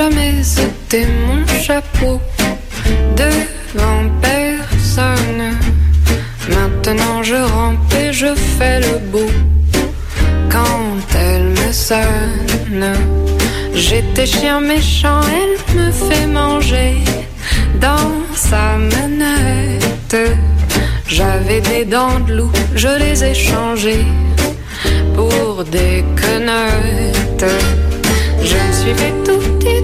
jamais été mon chapeau devant personne. Maintenant je rampe et je fais le beau quand elle me sonne. J'étais chien méchant, elle me fait manger dans sa manette. J'avais des dents de loup, je les ai changées pour des connettes. Je me suis fait tout petit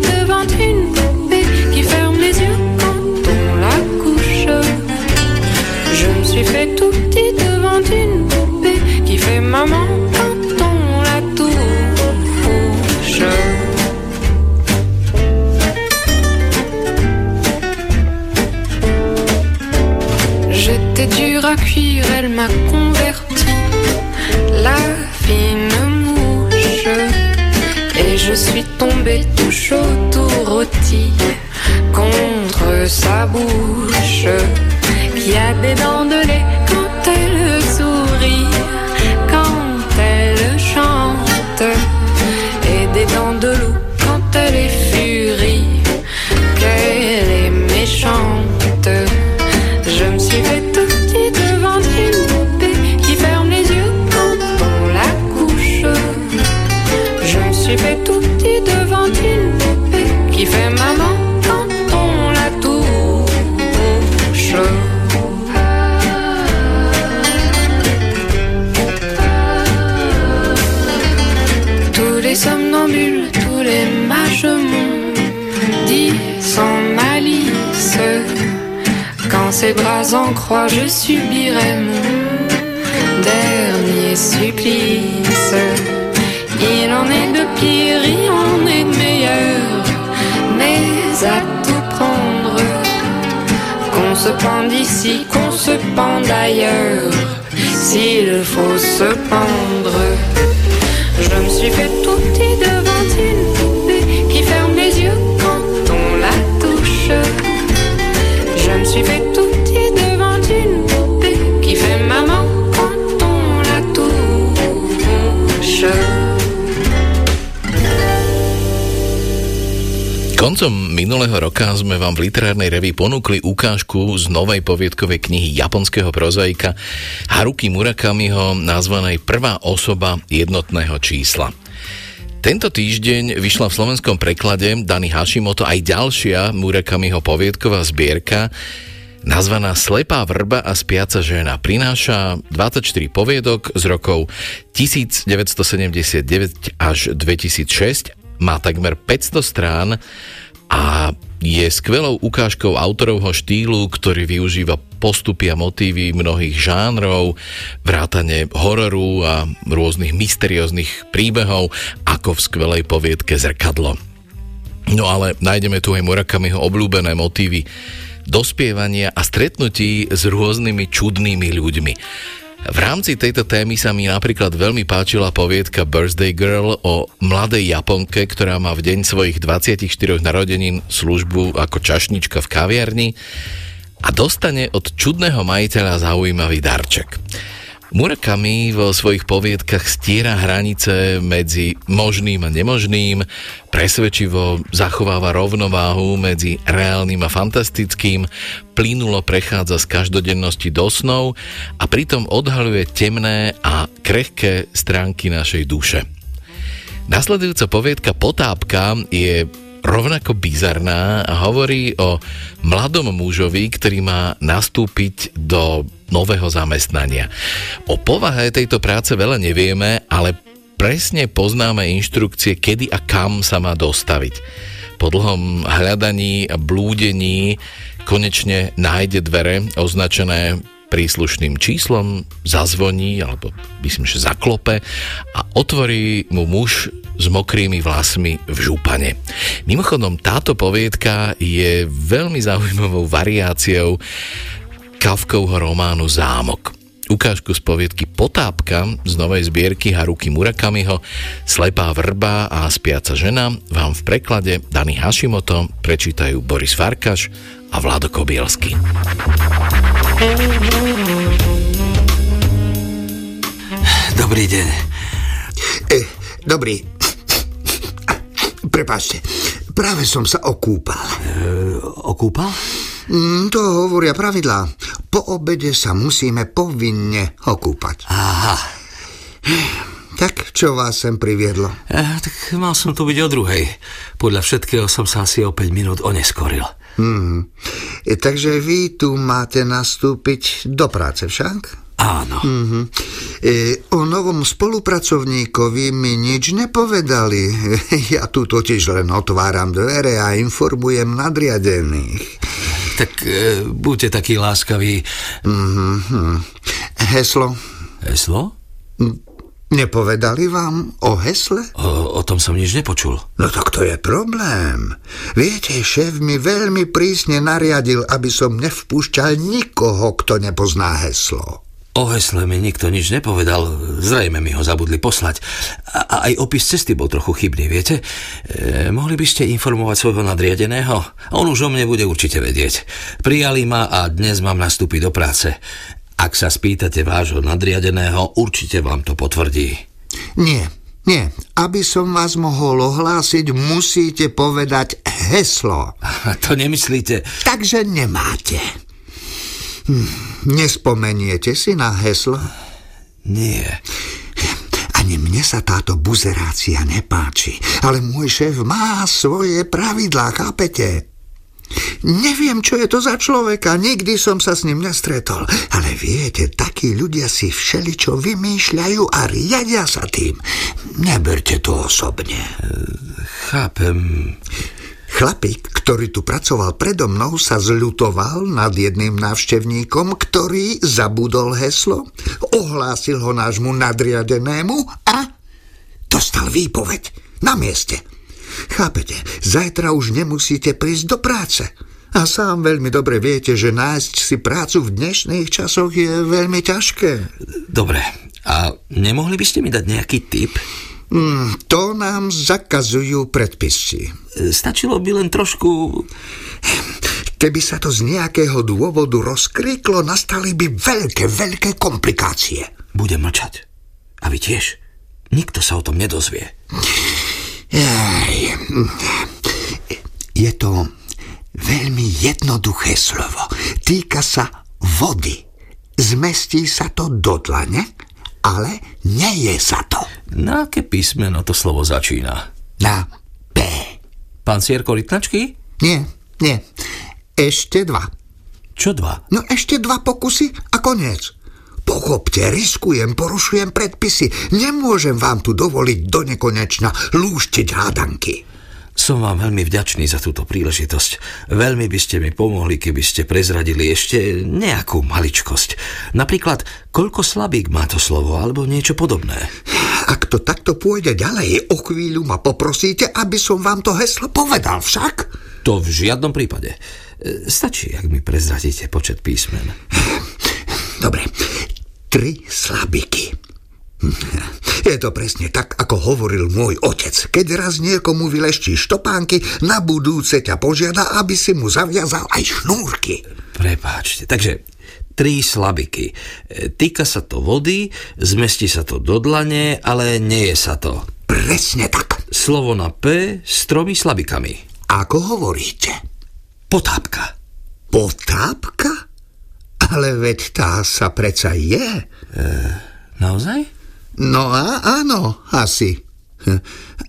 suis fait tout petit devant une poupée qui fait maman quand on la touche. J'étais dur à cuire, elle m'a converti. La fine mouche. Et je suis tombé tout chaud, tout rôti contre sa bouche. Qui a des dents de lait quand elle ses bras en croix, je subirai mon dernier supplice. Il en est de pire, il en est de meilleur, mais à tout prendre. Qu'on se pende ici, qu'on se pende ailleurs, s'il faut se pendre. Je me suis fait tout petit devant une poupée qui ferme les yeux quand on la touche. Je me suis fait Koncom minulého roka sme vám v literárnej revi ponúkli ukážku z novej poviedkovej knihy japonského prozaika Haruki Murakamiho nazvanej Prvá osoba jednotného čísla. Tento týždeň vyšla v slovenskom preklade Dani Hashimoto aj ďalšia Murakamiho poviedková zbierka nazvaná Slepá vrba a spiaca žena. Prináša 24 poviedok z rokov 1979 až 2006 má takmer 500 strán a je skvelou ukážkou autorovho štýlu, ktorý využíva postupy a motívy mnohých žánrov, vrátane hororu a rôznych mysterióznych príbehov, ako v skvelej poviedke Zrkadlo. No ale nájdeme tu aj Murakamiho obľúbené motívy dospievania a stretnutí s rôznymi čudnými ľuďmi. V rámci tejto témy sa mi napríklad veľmi páčila poviedka Birthday Girl o mladej Japonke, ktorá má v deň svojich 24 narodenín službu ako čašnička v kaviarni a dostane od čudného majiteľa zaujímavý darček. Murakami vo svojich poviedkach stiera hranice medzi možným a nemožným, presvedčivo zachováva rovnováhu medzi reálnym a fantastickým, plynulo prechádza z každodennosti do snov a pritom odhaluje temné a krehké stránky našej duše. Nasledujúca poviedka Potápka je rovnako bizarná a hovorí o mladom mužovi, ktorý má nastúpiť do nového zamestnania. O povahe tejto práce veľa nevieme, ale presne poznáme inštrukcie, kedy a kam sa má dostaviť. Po dlhom hľadaní a blúdení konečne nájde dvere označené príslušným číslom, zazvoní, alebo myslím, že zaklope a otvorí mu muž s mokrými vlasmi v župane. Mimochodom, táto poviedka je veľmi zaujímavou variáciou Kafkovho románu Zámok. Ukážku z poviedky Potápka z novej zbierky Haruki Murakamiho Slepá vrba a spiaca žena vám v preklade Dani Hashimoto prečítajú Boris Farkaš a Vlado Kobielsky. Dobrý deň. E, dobrý. Prepáčte. práve som sa okúpal. E, okúpal? Mm, to hovoria pravidlá. Po obede sa musíme povinne okúpať. Aha. Tak čo vás sem priviedlo? E, tak mal som tu byť o druhej. Podľa všetkého som sa asi o 5 minút oneskoril. E, takže vy tu máte nastúpiť do práce však? Áno. Mm-hmm. E, o novom spolupracovníkovi mi nič nepovedali. Ja tu totiž len otváram dvere a informujem nadriadených. Tak e, buďte takí láskaví. Mm-hmm. Heslo? Heslo? Nepovedali vám o hesle? O, o tom som nič nepočul. No tak to je problém. Viete, šéf mi veľmi prísne nariadil, aby som nevpúšťal nikoho, kto nepozná heslo. O hesle mi nikto nič nepovedal, zrejme mi ho zabudli poslať. A, aj opis cesty bol trochu chybný, viete? E, mohli by ste informovať svojho nadriadeného? On už o mne bude určite vedieť. Prijali ma a dnes mám nastúpiť do práce. Ak sa spýtate vášho nadriadeného, určite vám to potvrdí. Nie, nie. Aby som vás mohol ohlásiť, musíte povedať heslo. To nemyslíte? Takže nemáte. Hm, nespomeniete si na heslo? Nie. Ani mne sa táto buzerácia nepáči, ale môj šéf má svoje pravidlá, chápete? Neviem, čo je to za človeka, nikdy som sa s ním nestretol, ale viete, takí ľudia si všeličo vymýšľajú a riadia sa tým. Neberte to osobne. Chápem. Chlapík, ktorý tu pracoval predo mnou, sa zľutoval nad jedným návštevníkom, ktorý zabudol heslo, ohlásil ho nášmu nadriadenému a dostal výpoveď na mieste. Chápete, zajtra už nemusíte prísť do práce. A sám veľmi dobre viete, že nájsť si prácu v dnešných časoch je veľmi ťažké. Dobre, a nemohli by ste mi dať nejaký tip? Mm, to nám zakazujú predpisy. Stačilo by len trošku... Keby sa to z nejakého dôvodu rozkriklo, nastali by veľké, veľké komplikácie. Budem mlčať. A vy tiež. Nikto sa o tom nedozvie. Je to veľmi jednoduché slovo. Týka sa vody. Zmestí sa to do dlane ale neje sa to. Na aké písmeno to slovo začína? Na P. Pán Sierko Rytnačky? Nie, nie. Ešte dva. Čo dva? No ešte dva pokusy a koniec. Pochopte, riskujem, porušujem predpisy. Nemôžem vám tu dovoliť do nekonečna lúštiť hádanky. Som vám veľmi vďačný za túto príležitosť. Veľmi by ste mi pomohli, keby ste prezradili ešte nejakú maličkosť. Napríklad, koľko slabík má to slovo, alebo niečo podobné. Ak to takto pôjde ďalej, o chvíľu ma poprosíte, aby som vám to heslo povedal však? To v žiadnom prípade. E, stačí, ak mi prezradíte počet písmen. Dobre, tri slabiky. Je to presne tak, ako hovoril môj otec. Keď raz niekomu vyleští štopánky, na budúce ťa požiada, aby si mu zaviazal aj šnúrky. Prepáčte, takže tri slabiky. E, týka sa to vody, zmestí sa to do dlane, ale nie je sa to. Presne tak. Slovo na P s tromi slabikami. Ako hovoríte? Potápka. Potápka? Ale veď tá sa preca je. E, naozaj? No a áno, asi.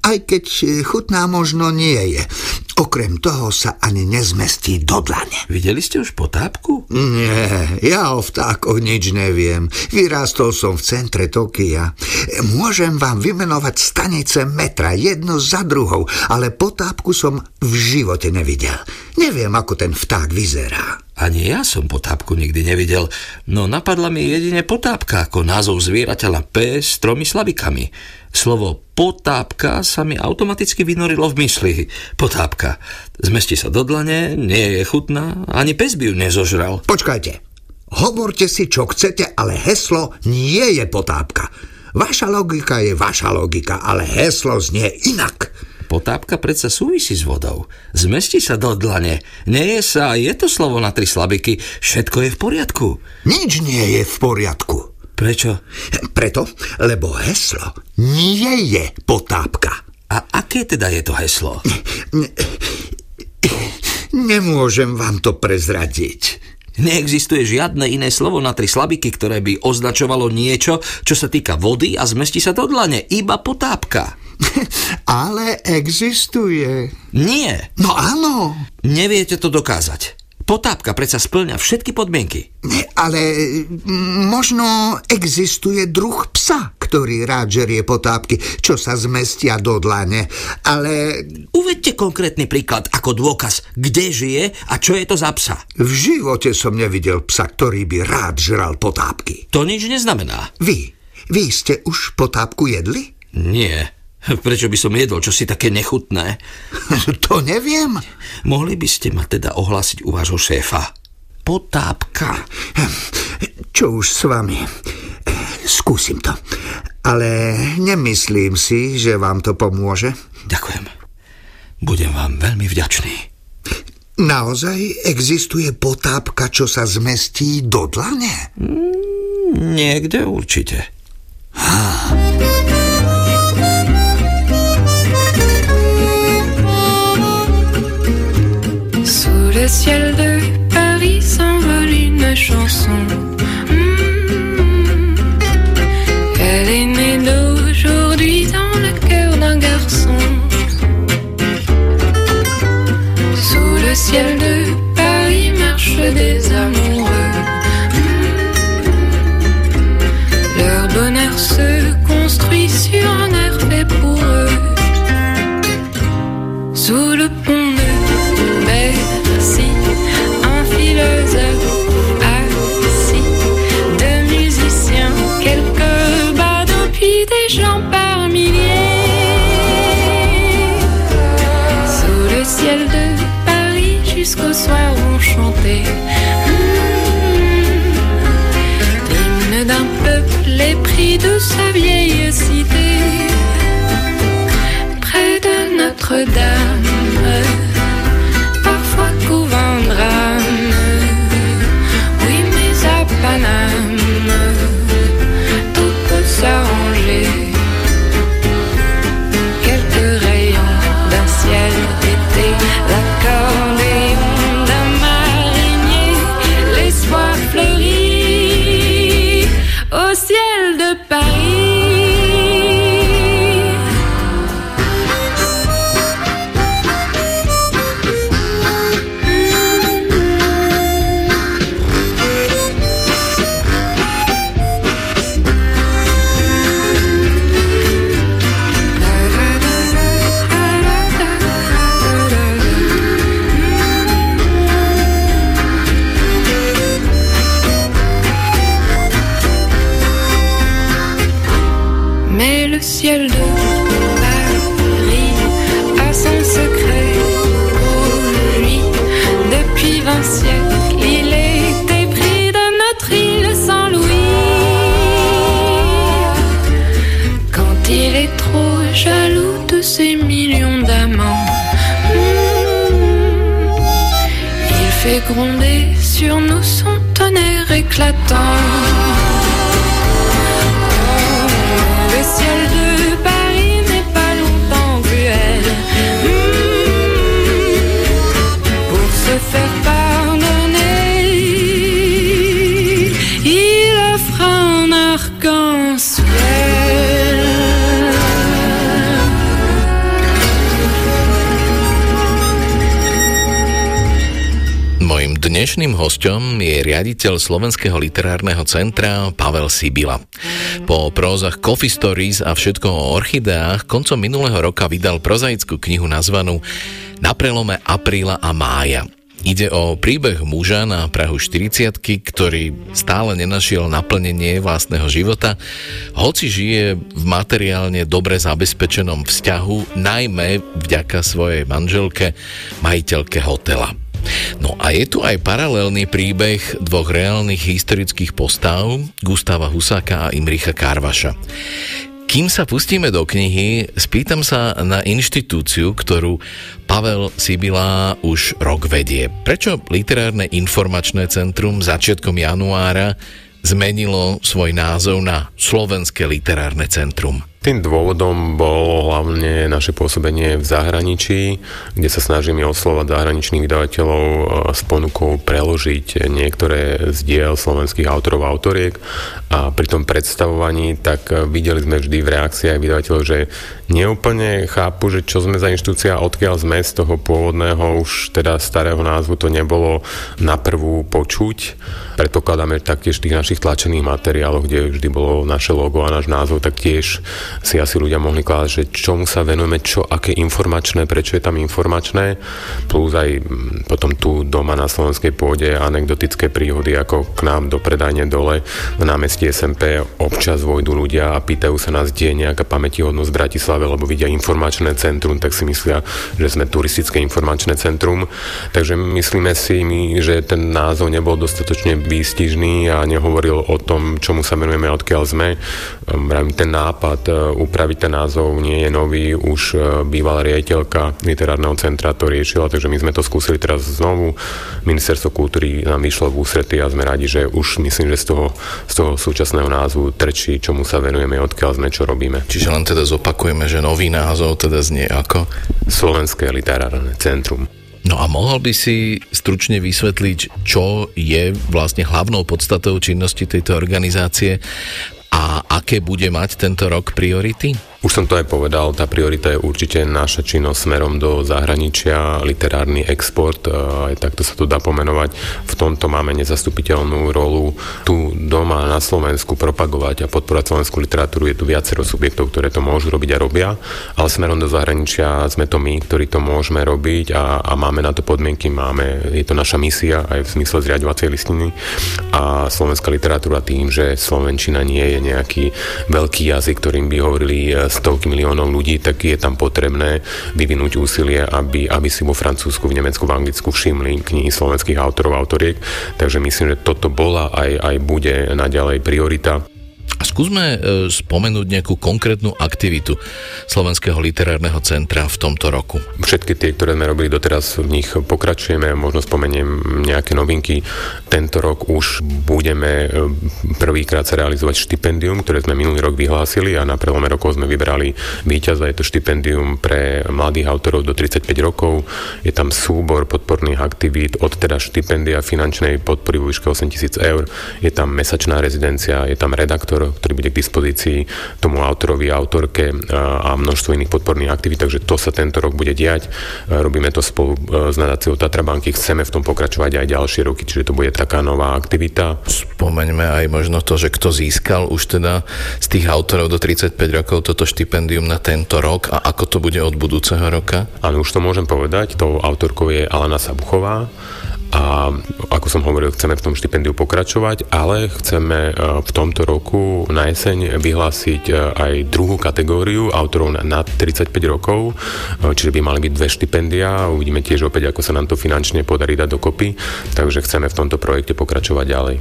Aj keď chutná možno nie je. Okrem toho sa ani nezmestí do dlane. Videli ste už potápku? Nie, ja o vtákoch nič neviem. Vyrástol som v centre Tokia. Môžem vám vymenovať stanice metra jednu za druhou, ale potápku som v živote nevidel. Neviem, ako ten vták vyzerá. Ani ja som potápku nikdy nevidel, no napadla mi jedine potápka ako názov zvieraťa na P s tromi slabikami. Slovo potápka sa mi automaticky vynorilo v mysli. Potápka. Zmestí sa do dlane, nie je chutná, ani pes by ju nezožral. Počkajte. Hovorte si, čo chcete, ale heslo nie je potápka. Vaša logika je vaša logika, ale heslo znie inak. Potápka predsa súvisí s vodou. Zmestí sa do dlane. Nie je sa, je to slovo na tri slabiky. Všetko je v poriadku. Nič nie je v poriadku. Prečo? Preto, lebo heslo nie je potápka. A aké teda je to heslo? Nemôžem vám to prezradiť. Neexistuje žiadne iné slovo na tri slabiky, ktoré by označovalo niečo, čo sa týka vody a zmestí sa do dlane. Iba potápka. Ale existuje. Nie. No áno. Neviete to dokázať. Potápka predsa splňa všetky podmienky. Ale možno existuje druh psa, ktorý rád žerie potápky, čo sa zmestia do dlane. Ale... Uvedte konkrétny príklad ako dôkaz, kde žije a čo je to za psa. V živote som nevidel psa, ktorý by rád žral potápky. To nič neznamená. Vy, vy ste už potápku jedli? Nie. Prečo by som jedol čosi také nechutné? to neviem. Mohli by ste ma teda ohlásiť u vášho šéfa. Potápka. Čo už s vami? Skúsim to. Ale nemyslím si, že vám to pomôže. Ďakujem. Budem vám veľmi vďačný. Naozaj existuje potápka, čo sa zmestí do dlane? Mm, niekde určite. Ah. Le ciel de Paris s'envole une chanson. Mmh. Elle est née d'aujourd'hui dans le cœur d'un garçon. Sous le ciel de Paris cielo. Riaditeľ Slovenského literárneho centra Pavel Sibila. Po prózach Coffee Stories a všetko o orchideách koncom minulého roka vydal prozaickú knihu nazvanú Na prelome apríla a mája. Ide o príbeh muža na Prahu 40 ktorý stále nenašiel naplnenie vlastného života, hoci žije v materiálne dobre zabezpečenom vzťahu, najmä vďaka svojej manželke, majiteľke hotela. No a je tu aj paralelný príbeh dvoch reálnych historických postav, Gustava Husáka a Imricha Karvaša. Kým sa pustíme do knihy, spýtam sa na inštitúciu, ktorú Pavel Sibila už rok vedie. Prečo Literárne informačné centrum začiatkom januára zmenilo svoj názov na Slovenské literárne centrum? Tým dôvodom bolo hlavne naše pôsobenie v zahraničí, kde sa snažíme oslovať zahraničných vydavateľov s ponukou preložiť niektoré z diel slovenských autorov a autoriek a pri tom predstavovaní tak videli sme vždy v reakciách vydavateľov, že neúplne chápu, že čo sme za inštitúcia, odkiaľ sme z toho pôvodného už teda starého názvu to nebolo na prvú počuť. Predpokladáme taktiež v tých našich tlačených materiáloch, kde vždy bolo naše logo a náš názov, tak tiež si asi ľudia mohli klásť, že čomu sa venujeme, čo, aké informačné, prečo je tam informačné, plus aj mm, potom tu doma na slovenskej pôde anekdotické príhody, ako k nám do predajne dole na námestí SMP občas vojdu ľudia a pýtajú sa nás, kde je nejaká pamätihodnosť v Bratislave, lebo vidia informačné centrum, tak si myslia, že sme turistické informačné centrum. Takže myslíme si, my, že ten názov nebol dostatočne výstižný a nehovoril o tom, čomu sa menujeme, odkiaľ sme. Ehm, ten nápad upraviť ten názov nie je nový, už e, bývalá riaditeľka literárneho centra to riešila, takže my sme to skúsili teraz znovu. Ministerstvo kultúry nám vyšlo v ústrety a sme radi, že už myslím, že z toho, z toho súčasného názvu trčí, čomu sa venujeme, odkiaľ sme, čo robíme. Čiže len teda zopakujeme, že nový názov teda znie ako? Slovenské literárne centrum. No a mohol by si stručne vysvetliť, čo je vlastne hlavnou podstatou činnosti tejto organizácie a aké bude mať tento rok priority? Už som to aj povedal, tá priorita je určite naša činnosť smerom do zahraničia, literárny export, aj takto sa to dá pomenovať. V tomto máme nezastupiteľnú rolu tu doma na Slovensku propagovať a podporovať slovenskú literatúru. Je tu viacero subjektov, ktoré to môžu robiť a robia, ale smerom do zahraničia sme to my, ktorí to môžeme robiť a, a máme na to podmienky, máme, je to naša misia aj v zmysle zriadovacej listiny a slovenská literatúra tým, že slovenčina nie je nejaký veľký jazyk, ktorým by hovorili stovky miliónov ľudí, tak je tam potrebné vyvinúť úsilie, aby, aby si vo Francúzsku, v Nemecku, v Anglicku všimli knihy slovenských autorov autoriek. Takže myslím, že toto bola aj, aj bude naďalej priorita. Skúsme e, spomenúť nejakú konkrétnu aktivitu Slovenského literárneho centra v tomto roku. Všetky tie, ktoré sme robili doteraz, v nich pokračujeme, možno spomeniem nejaké novinky. Tento rok už budeme e, prvýkrát sa realizovať štipendium, ktoré sme minulý rok vyhlásili a na prelome rokov sme vybrali víťaza. Je to štipendium pre mladých autorov do 35 rokov. Je tam súbor podporných aktivít od teda štipendia finančnej podpory vo výške 8000 eur. Je tam mesačná rezidencia, je tam redaktor, ktorý bude k dispozícii tomu autorovi, autorke a množstvo iných podporných aktivít, takže to sa tento rok bude diať. Robíme to spolu s nadáciou Tatrabanky, chceme v tom pokračovať aj ďalšie roky, čiže to bude taká nová aktivita. Spomeňme aj možno to, že kto získal už teda z tých autorov do 35 rokov toto štipendium na tento rok a ako to bude od budúceho roka? Áno, už to môžem povedať. Tou autorkou je Alana Sabuchová a ako som hovoril, chceme v tom štipendiu pokračovať, ale chceme e, v tomto roku na jeseň vyhlásiť e, aj druhú kategóriu autorov nad 35 rokov, e, čiže by mali byť dve štipendia. Uvidíme tiež opäť, ako sa nám to finančne podarí dať dokopy, takže chceme v tomto projekte pokračovať ďalej.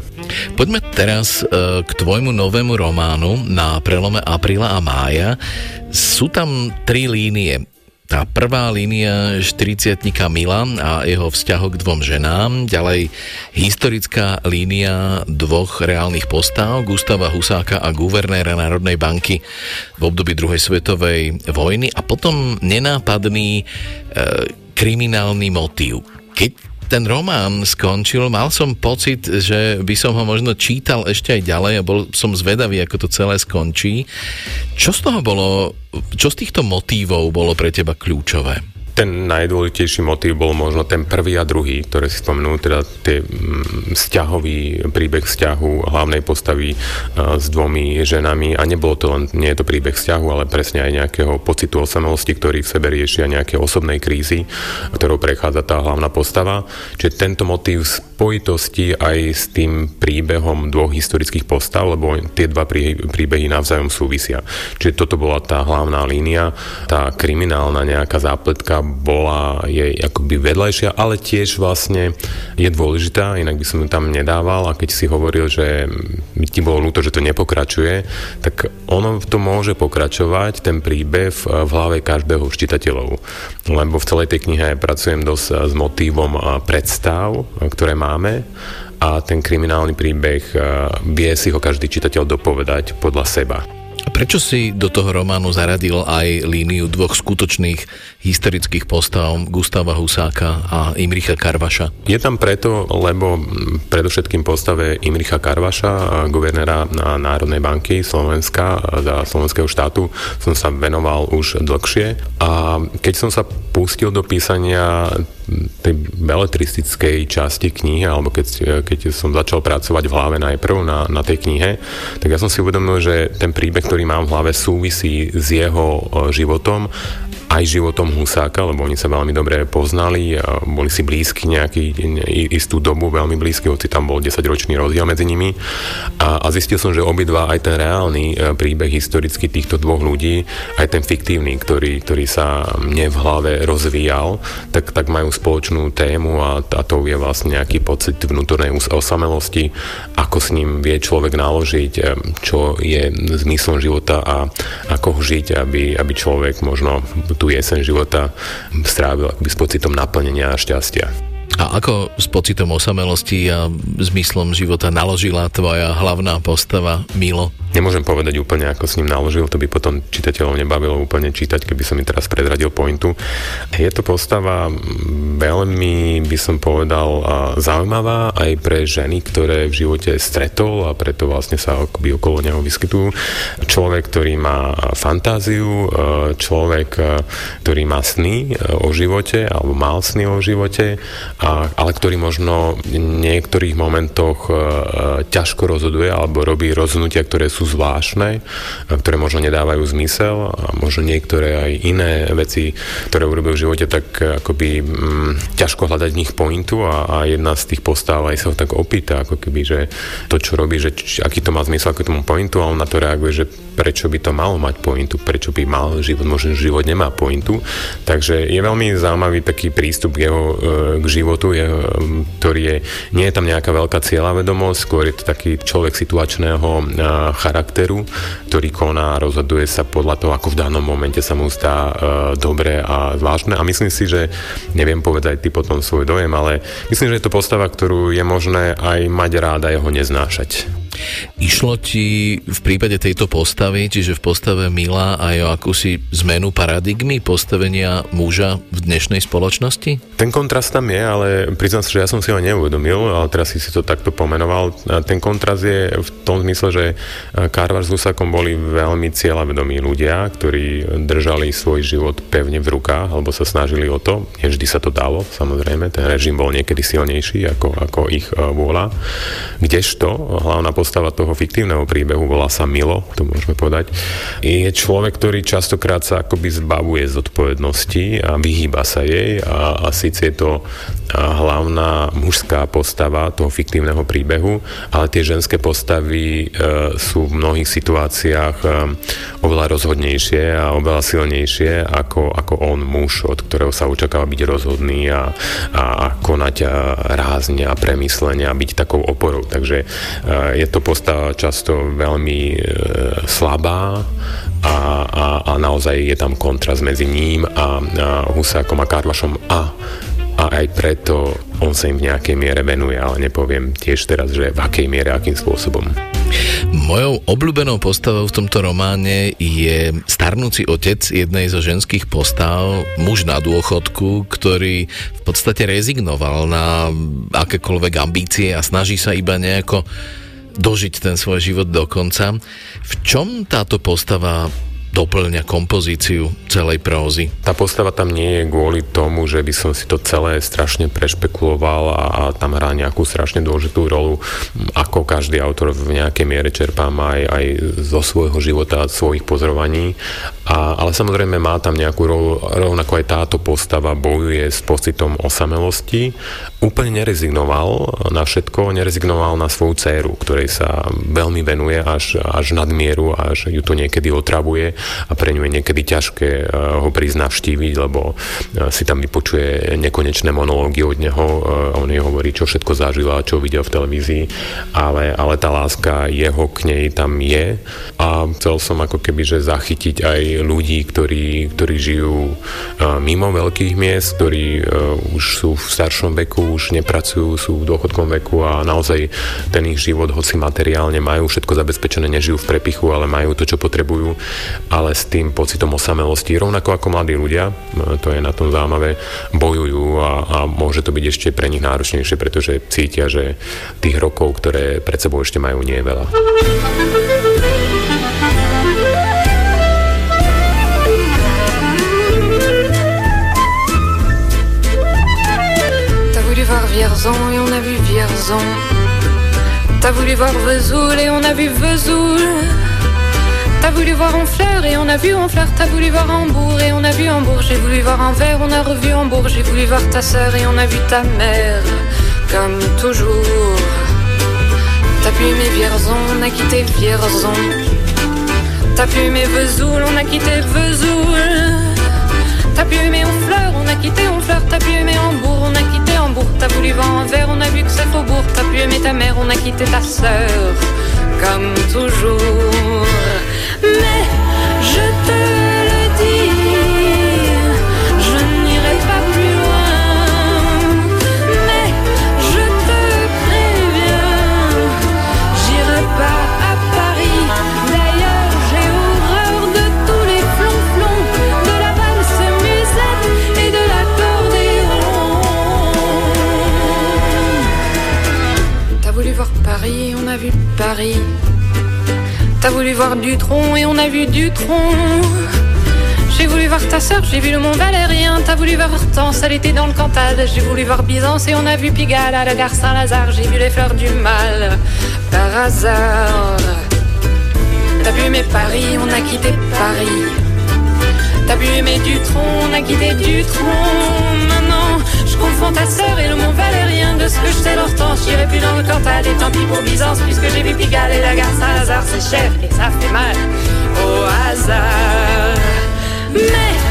Poďme teraz k tvojmu novému románu na prelome apríla a mája. Sú tam tri línie tá prvá línia 40 Mila a jeho vzťahu k dvom ženám, ďalej historická línia dvoch reálnych postáv, Gustava Husáka a guvernéra Národnej banky v období druhej svetovej vojny a potom nenápadný e, kriminálny motív. Keď ten román skončil, mal som pocit, že by som ho možno čítal ešte aj ďalej a bol som zvedavý, ako to celé skončí. Čo z toho bolo, čo z týchto motívov bolo pre teba kľúčové? Ten najdôležitejší motív bol možno ten prvý a druhý, ktoré si spomenul, teda tie mm, vzťahový príbeh vzťahu hlavnej postavy e, s dvomi ženami a nebolo to len, nie je to príbeh vzťahu, ale presne aj nejakého pocitu osamelosti, ktorý v sebe rieši a nejaké osobnej krízy, ktorou prechádza tá hlavná postava. Čiže tento motív spojitosti aj s tým príbehom dvoch historických postav, lebo tie dva príbehy navzájom súvisia. Čiže toto bola tá hlavná línia, tá kriminálna nejaká zápletka bola jej akoby vedľajšia, ale tiež vlastne je dôležitá, inak by som ju tam nedával a keď si hovoril, že mi ti bolo ľúto, že to nepokračuje, tak ono to môže pokračovať, ten príbeh v, v hlave každého čitateľov. Lebo v celej tej knihe pracujem dosť s motívom predstav, ktoré máme a ten kriminálny príbeh vie si ho každý čitateľ dopovedať podľa seba. Prečo si do toho románu zaradil aj líniu dvoch skutočných historických postav Gustava Husáka a Imricha Karvaša? Je tam preto, lebo predovšetkým postave Imricha Karvaša, guvernéra Národnej banky Slovenska za slovenského štátu, som sa venoval už dlhšie a keď som sa pustil do písania tej beletristickej časti knihy, alebo keď, keď som začal pracovať v hlave najprv na, na tej knihe, tak ja som si uvedomil, že ten príbeh, mám v hlave, súvisí s jeho životom aj životom Husáka, lebo oni sa veľmi dobre poznali, boli si blízki nejaký istú dobu, veľmi blízky, hoci tam bol 10-ročný rozdiel medzi nimi. A, a zistil som, že obidva aj ten reálny e, príbeh historicky týchto dvoch ľudí, aj ten fiktívny, ktorý, ktorý sa mne v hlave rozvíjal, tak, tak majú spoločnú tému a, a to je vlastne nejaký pocit vnútornej osamelosti, ako s ním vie človek naložiť, e, čo je zmyslom života a ako ho žiť, aby, aby človek možno tú jeseň života strávil akoby s pocitom naplnenia a šťastia. A ako s pocitom osamelosti a zmyslom života naložila tvoja hlavná postava Milo? Nemôžem povedať úplne, ako s ním naložil, to by potom čitateľov nebavilo úplne čítať, keby som mi teraz predradil pointu. Je to postava veľmi, by som povedal, zaujímavá aj pre ženy, ktoré v živote stretol a preto vlastne sa akoby okolo neho vyskytujú. Človek, ktorý má fantáziu, e, človek, e, ktorý má sny e, o živote alebo mal sny o živote, ale ktorý možno v niektorých momentoch ťažko rozhoduje alebo robí rozhodnutia, ktoré sú zvláštne, ktoré možno nedávajú zmysel a možno niektoré aj iné veci, ktoré urobil v živote, tak akoby mm, ťažko hľadať v nich pointu a, a jedna z tých postáv aj sa ho tak opýta, ako keby, že to, čo robí, že či, aký to má zmysel, aký tomu pointu a on na to reaguje, že prečo by to malo mať pointu, prečo by mal život, možno život nemá pointu. Takže je veľmi zaujímavý taký prístup k, jeho, e, k životu, jeho, ktorý je, nie je tam nejaká veľká cieľa vedomosť, skôr je to taký človek situačného charakteru ktorý koná a rozhoduje sa podľa toho, ako v danom momente sa mu zdá e, dobre a zvláštne. A myslím si, že neviem povedať ty potom svoj dojem, ale myslím, že je to postava, ktorú je možné aj mať rád a jeho neznášať. Išlo ti v prípade tejto postavy, čiže v postave Mila aj o akúsi zmenu paradigmy postavenia muža v dnešnej spoločnosti? Ten kontrast tam je, ale priznám sa, že ja som si ho neuvedomil, ale teraz si to takto pomenoval. Ten kontrast je v tom zmysle, že Karvar s Husakom boli veľmi cieľavedomí ľudia, ktorí držali svoj život pevne v rukách, alebo sa snažili o to. Nevždy sa to dalo, samozrejme, ten režim bol niekedy silnejší ako, ako ich e, vôľa. Kdežto hlavná postava toho fiktívneho príbehu, volá sa Milo, to môžeme povedať, je človek, ktorý častokrát sa akoby zbavuje zodpovednosti a vyhýba sa jej a, a síce je to hlavná mužská postava toho fiktívneho príbehu, ale tie ženské postavy e, sú v mnohých situáciách e, oveľa rozhodnejšie a oveľa silnejšie ako, ako on muž, od ktorého sa očakáva byť rozhodný a, a, a konať a rázne a premyslenie a byť takou oporou. Takže e, je to postava často veľmi e, slabá a, a, a naozaj je tam kontrast medzi ním a, a Husákom a Karvašom a a aj preto on sa im v nejakej miere venuje, ale nepoviem tiež teraz, že v akej miere, akým spôsobom. Mojou obľúbenou postavou v tomto románe je starnúci otec jednej zo ženských postav, muž na dôchodku, ktorý v podstate rezignoval na akékoľvek ambície a snaží sa iba nejako dožiť ten svoj život do konca. V čom táto postava doplňa kompozíciu celej prózy. Tá postava tam nie je kvôli tomu, že by som si to celé strašne prešpekuloval a, a tam hrá nejakú strašne dôležitú rolu, ako každý autor v nejakej miere čerpám aj, aj zo svojho života, svojich pozorovaní. A, ale samozrejme má tam nejakú rolu, rovnako aj táto postava bojuje s pocitom osamelosti. Úplne nerezignoval na všetko, nerezignoval na svoju dceru, ktorej sa veľmi venuje až, až nadmieru, až ju to niekedy otravuje a pre ňu je niekedy ťažké eh, ho prísť navštíviť, lebo eh, si tam vypočuje nekonečné monológy od neho, on jej hovorí, čo všetko zažila, čo videl v televízii, ale, ale tá láska jeho k nej tam je. A chcel som ako keby, že zachytiť aj ľudí, ktorí, ktorí žijú mimo veľkých miest, ktorí už sú v staršom veku, už nepracujú, sú v dôchodkom veku a naozaj ten ich život, hoci materiálne majú všetko zabezpečené, nežijú v prepichu, ale majú to, čo potrebujú, ale s tým pocitom osamelosti, rovnako ako mladí ľudia, to je na tom zaujímavé, bojujú a, a môže to byť ešte pre nich náročnejšie, pretože cítia, že tých rokov, ktoré pred sebou ešte majú, nie je veľa. Vierzon et on a vu Vierzon. T'as voulu voir Vesoul et on a vu Vesoul. T'as voulu voir Honfleur et on a vu Honfleur. T'as voulu voir Hambourg et on a vu Hambourg. J'ai voulu voir Anvers, on a revu Hambourg. J'ai voulu voir ta sœur et on a vu ta mère. Comme toujours. T'as pu aimer Vierzon, on a quitté Vierzon. T'as pu aimer Vesoul, on a quitté Vesoul. T'as pu aimer Honfleur, on a quitté Honfleur. T'as pu aimer Hambourg, on a quitté Hambourg. T'as voulu voir un verre, on a vu que c'est faubourg. T'as pu aimer ta mère, on a quitté ta sœur. Comme toujours. Mais je te Paris. T'as voulu voir Dutron et on a vu Dutron. J'ai voulu voir ta sœur, j'ai vu le Mont Valérien. T'as voulu voir Hortense, elle était dans le Cantal. J'ai voulu voir Byzance et on a vu Pigalle à la gare Saint-Lazare. J'ai vu les fleurs du mal par hasard. T'as vu aimer Paris, on a quitté Paris. T'as vu aimer Dutron, on a quitté Dutron. Je confonds ta sœur et le Mont Valérien de ce que je sais l'hortense. J'irai plus dans le Cantal et tant pis pour Byzance, puisque j'ai vu Pigalle et la gare Saint-Lazare, c'est cher et ça fait mal au hasard. Mais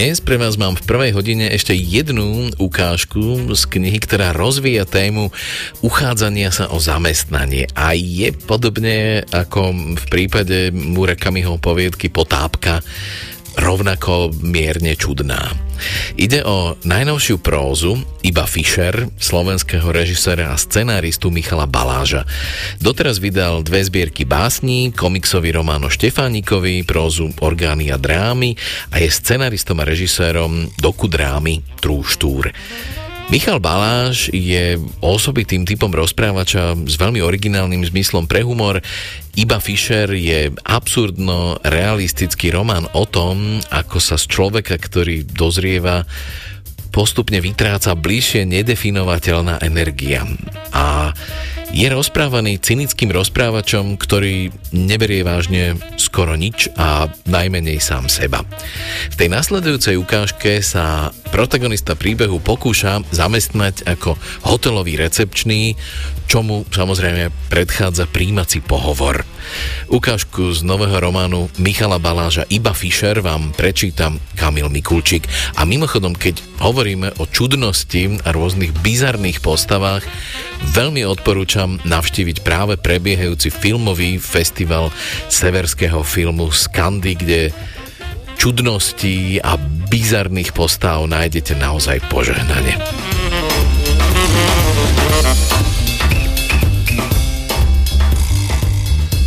Dnes pre vás mám v prvej hodine ešte jednu ukážku z knihy, ktorá rozvíja tému uchádzania sa o zamestnanie. A je podobne ako v prípade Murakamiho poviedky Potápka rovnako mierne čudná. Ide o najnovšiu prózu Iba Fischer, slovenského režisera a scenáristu Michala Baláža. Doteraz vydal dve zbierky básní, komiksový román o Štefánikovi, prózu Orgány a drámy a je scenáristom a režisérom doku drámy Trúštúr. Michal Baláš je osobitým typom rozprávača s veľmi originálnym zmyslom pre humor. Iba Fischer je absurdno realistický román o tom, ako sa z človeka, ktorý dozrieva, postupne vytráca bližšie nedefinovateľná energia. A je rozprávaný cynickým rozprávačom, ktorý neberie vážne skoro nič a najmenej sám seba. V tej nasledujúcej ukážke sa protagonista príbehu pokúša zamestnať ako hotelový recepčný, čomu samozrejme predchádza príjmací pohovor. Ukážku z nového románu Michala Baláža Iba Fischer vám prečítam Kamil Mikulčík. A mimochodom, keď hovoríme o čudnosti a rôznych bizarných postavách, veľmi odporúčam navštíviť práve prebiehajúci filmový festival severského filmu Skandy, kde čudností a bizarných postav nájdete naozaj požehnanie.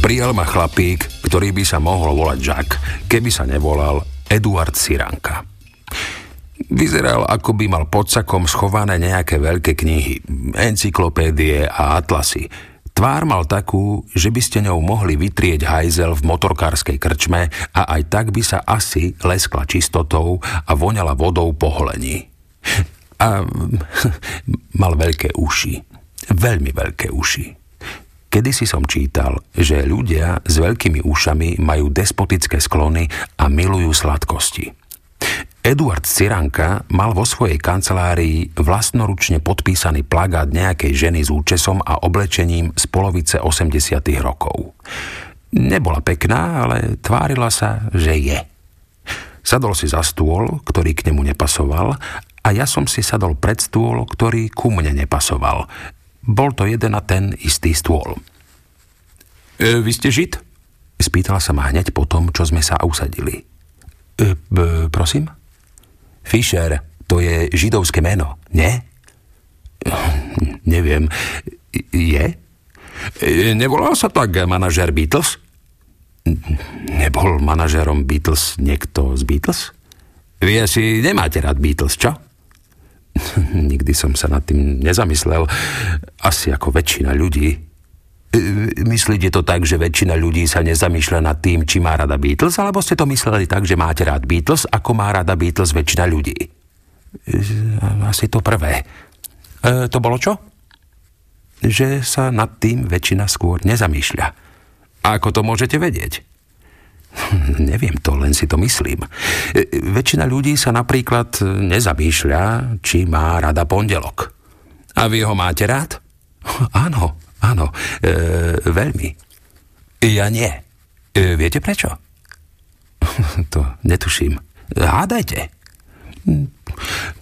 Prijal ma chlapík, ktorý by sa mohol volať Jack, keby sa nevolal Eduard Siranka. Vyzeral, ako by mal pod sakom schované nejaké veľké knihy, encyklopédie a atlasy, Tvár mal takú, že by ste ňou mohli vytrieť hajzel v motorkárskej krčme a aj tak by sa asi leskla čistotou a voňala vodou po holení. A mal veľké uši. Veľmi veľké uši. Kedy si som čítal, že ľudia s veľkými ušami majú despotické sklony a milujú sladkosti. Eduard Ciranka mal vo svojej kancelárii vlastnoručne podpísaný plagát nejakej ženy s účesom a oblečením z polovice 80. rokov. Nebola pekná, ale tvárila sa, že je. Sadol si za stôl, ktorý k nemu nepasoval a ja som si sadol pred stôl, ktorý ku mne nepasoval. Bol to jeden a ten istý stôl. E, vy ste žid? Spýtala sa ma hneď po tom, čo sme sa usadili. E, b, prosím? Fischer, to je židovské meno, nie? Neviem. Je? Nevolal sa tak manažer Beatles? Nebol manažerom Beatles niekto z Beatles? Vy asi nemáte rád Beatles, čo? Nikdy som sa nad tým nezamyslel. Asi ako väčšina ľudí. Myslíte to tak, že väčšina ľudí sa nezamýšľa nad tým, či má rada Beatles, alebo ste to mysleli tak, že máte rád Beatles, ako má rada Beatles väčšina ľudí? Asi to prvé. E, to bolo čo? Že sa nad tým väčšina skôr nezamýšľa. A ako to môžete vedieť? Neviem to, len si to myslím. E, väčšina ľudí sa napríklad nezamýšľa, či má rada pondelok. A vy ho máte rád? Áno, Áno, e, veľmi. Ja nie. E, viete prečo? to netuším. Hádajte.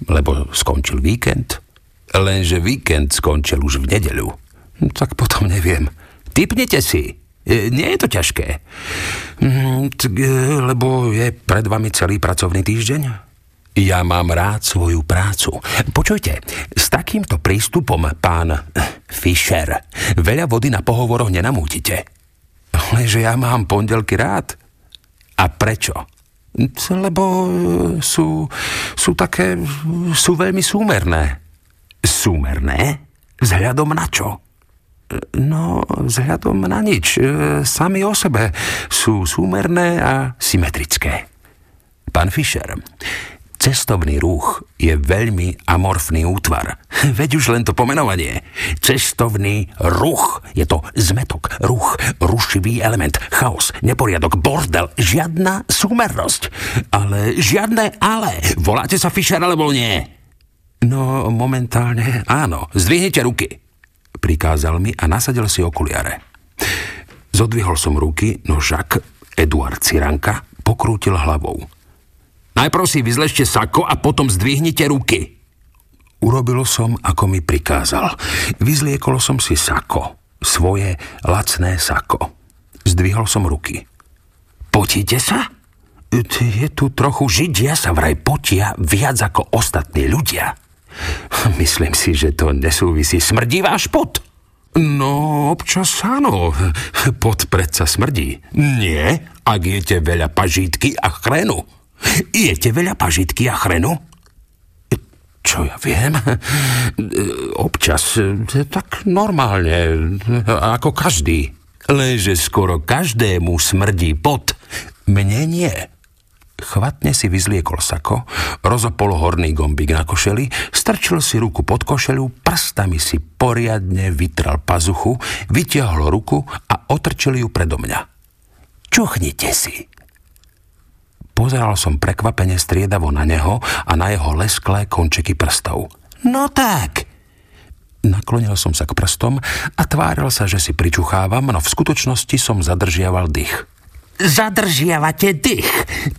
Lebo skončil víkend. Lenže víkend skončil už v nedeľu. Tak potom neviem. Typnete si. E, nie je to ťažké. Mm, e, lebo je pred vami celý pracovný týždeň. Ja mám rád svoju prácu. Počujte, s takýmto prístupom, pán Fischer, veľa vody na pohovoroch nenamútite. Lenže ja mám pondelky rád. A prečo? Lebo sú, sú také, sú veľmi súmerné. Súmerné? Vzhľadom na čo? No, vzhľadom na nič. Sami o sebe sú súmerné a symetrické. Pán Fischer, Cestovný ruch je veľmi amorfný útvar. Veď už len to pomenovanie. Cestovný ruch. Je to zmetok, ruch, rušivý element, chaos, neporiadok, bordel, žiadna súmernosť. Ale žiadne ale. Voláte sa Fischer alebo nie? No, momentálne áno. Zdvihnite ruky. Prikázal mi a nasadil si okuliare. Zodvihol som ruky, no Žak, Eduard Ciranka, pokrútil hlavou. Najprv si vyzlešte sako a potom zdvihnite ruky. Urobil som, ako mi prikázal. Vyzliekol som si sako. Svoje lacné sako. Zdvihol som ruky. Potíte sa? Je tu trochu židia sa vraj potia viac ako ostatní ľudia. Myslím si, že to nesúvisí. Smrdí váš pot? No, občas áno. Pot predsa smrdí. Nie, ak jete veľa pažítky a chrenu. Jete veľa pažitky a chrenu? Čo ja viem? Občas, tak normálne, ako každý. Lenže skoro každému smrdí pot. Mne nie. Chvatne si vyzliekol sako, rozopol horný gombík na košeli, strčil si ruku pod košelu, prstami si poriadne vytral pazuchu, vytiahol ruku a otrčil ju predo mňa. Čuchnite si. Pozeral som prekvapene striedavo na neho a na jeho lesklé končeky prstov. No tak, Naklonil som sa k prstom a tváril sa, že si pričuchávam, no v skutočnosti som zadržiaval dých. Zadržiavate dých.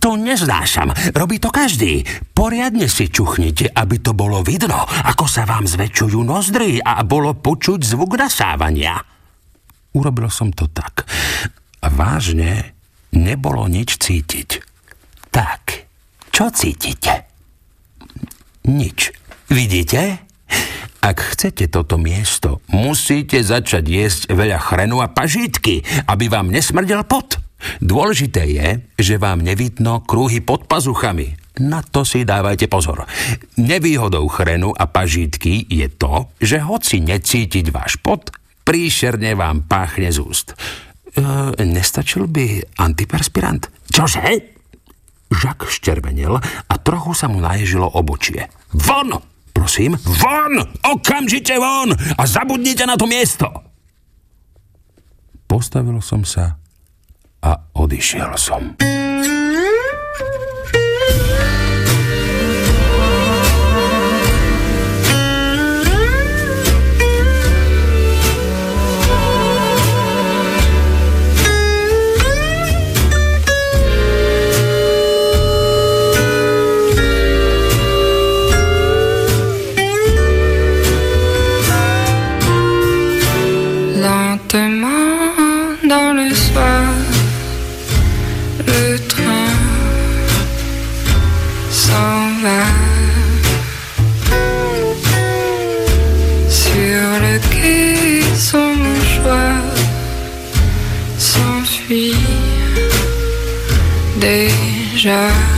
To neznášam. Robí to každý. Poriadne si čuchnite, aby to bolo vidno, ako sa vám zväčšujú nozdry a bolo počuť zvuk nasávania. Urobil som to tak. A vážne nebolo nič cítiť. Tak, čo cítite? Nič. Vidíte? Ak chcete toto miesto, musíte začať jesť veľa chrenu a pažítky, aby vám nesmrdel pot. Dôležité je, že vám nevidno kruhy pod pazuchami. Na to si dávajte pozor. Nevýhodou chrenu a pažítky je to, že hoci necítiť váš pot, príšerne vám páchne z úst. E, nestačil by antiperspirant? Čože? Žak ščervenil a trochu sa mu naježilo obočie. Von! Prosím, von! Okamžite von! A zabudnite na to miesto! Postavil som sa a odišiel som. treasure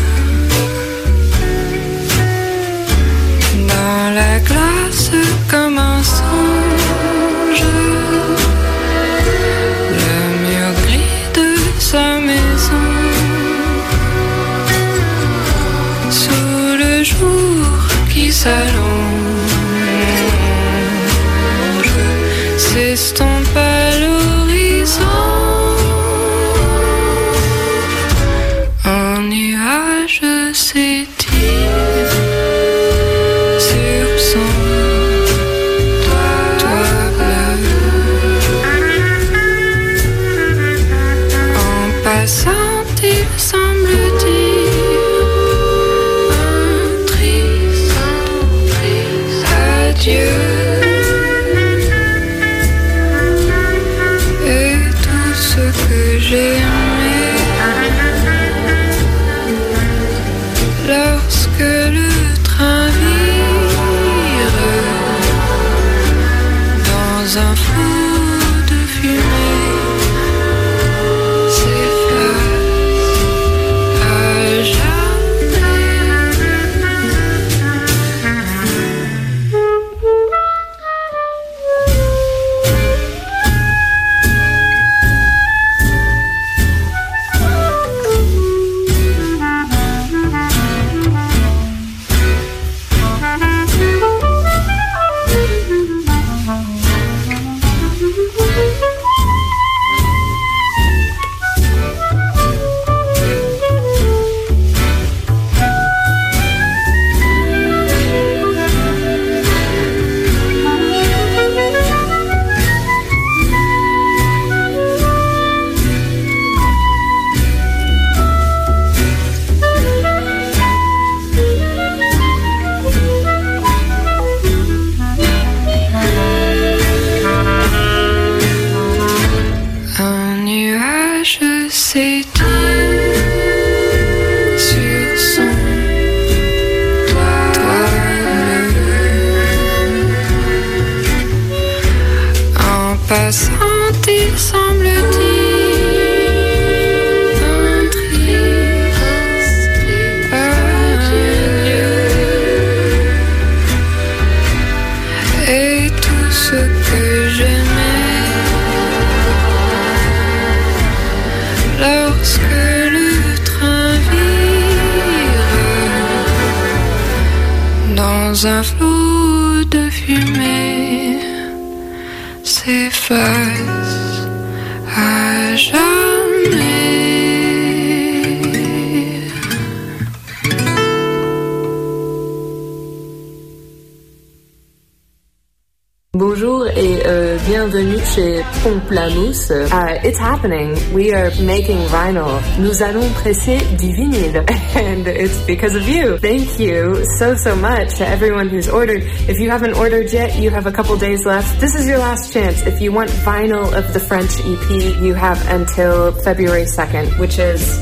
Pomplamousse. Uh, it's happening. We are making vinyl. Nous allons presser du vinyle. And it's because of you. Thank you so, so much to everyone who's ordered. If you haven't ordered yet, you have a couple days left. This is your last chance. If you want vinyl of the French EP, you have until February 2nd, which is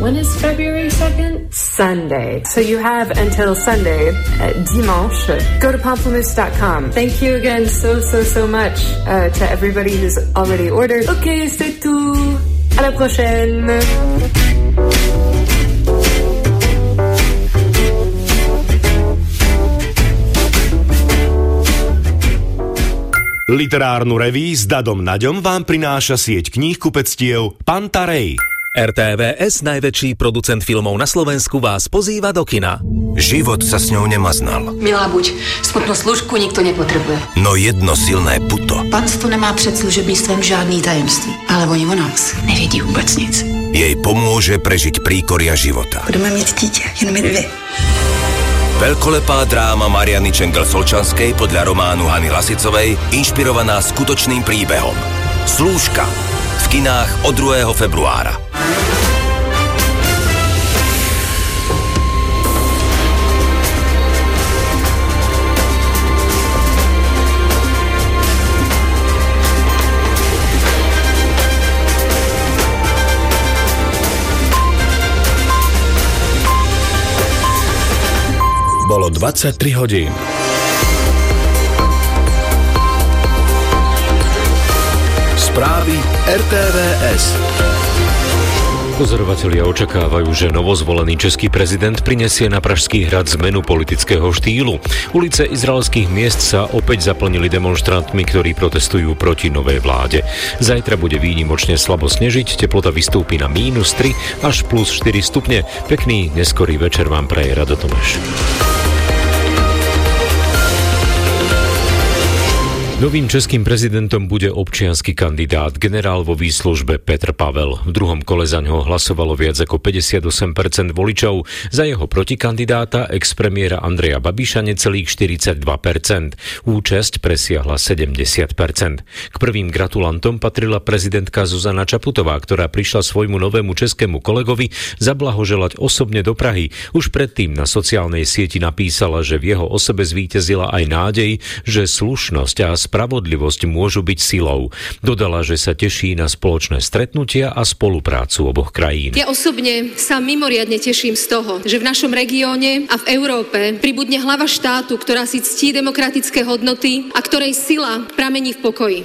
when is February 2nd? Sunday. So you have until Sunday, uh, dimanche. Go to pamplemousse.com. Thank you again so, so, so much uh, to everybody who's already ordered. Ok, c'est tout. À la prochaine. Literárnu reví s Dadom Naďom vám prináša sieť kníh kupectiev Pantarej. RTVS, najväčší producent filmov na Slovensku, vás pozýva do kina. Život sa s ňou nemaznal. Milá buď, smutnou služku nikto nepotrebuje. No jedno silné puto. Panstvo nemá před služebnictvem žádný tajemství, ale oni o nás nevědí vůbec nic. Jej pomôže prežiť príkoria života. Budeme mít dítě, jen my dvě. Veľkolepá dráma Mariany Čengel-Solčanskej podľa románu Hany Lasicovej, inšpirovaná skutočným príbehom. Slúžka. V kinách od 2. februára. Bolo 23 hodín. Správy RTVS. Pozorovatelia očakávajú, že novozvolený český prezident prinesie na Pražský hrad zmenu politického štýlu. Ulice izraelských miest sa opäť zaplnili demonstrantmi, ktorí protestujú proti novej vláde. Zajtra bude výnimočne slabo snežiť, teplota vystúpi na mínus 3 až plus 4 stupne. Pekný neskorý večer vám praje Rado Novým českým prezidentom bude občiansky kandidát, generál vo výslužbe Petr Pavel. V druhom kole za ňoho hlasovalo viac ako 58% voličov, za jeho protikandidáta expremiéra Andreja Babiša necelých 42%. Účasť presiahla 70%. K prvým gratulantom patrila prezidentka Zuzana Čaputová, ktorá prišla svojmu novému českému kolegovi zablahoželať osobne do Prahy. Už predtým na sociálnej sieti napísala, že v jeho osobe zvíťazila aj nádej, že slušnosť a spravodlivosť môžu byť silou. Dodala, že sa teší na spoločné stretnutia a spoluprácu oboch krajín. Ja osobne sa mimoriadne teším z toho, že v našom regióne a v Európe pribudne hlava štátu, ktorá si ctí demokratické hodnoty a ktorej sila pramení v pokoji.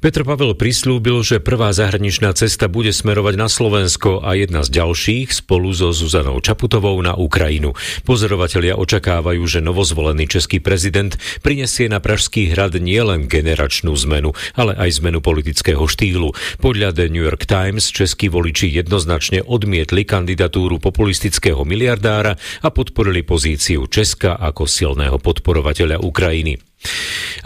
Petr Pavel prislúbil, že prvá zahraničná cesta bude smerovať na Slovensko a jedna z ďalších spolu so Zuzanou Čaputovou na Ukrajinu. Pozorovatelia očakávajú, že novozvolený český prezident prinesie na Pražský hrad nielen generačnú zmenu, ale aj zmenu politického štýlu. Podľa The New York Times českí voliči jednoznačne odmietli kandidatúru populistického miliardára a podporili pozíciu Česka ako silného podporovateľa Ukrajiny.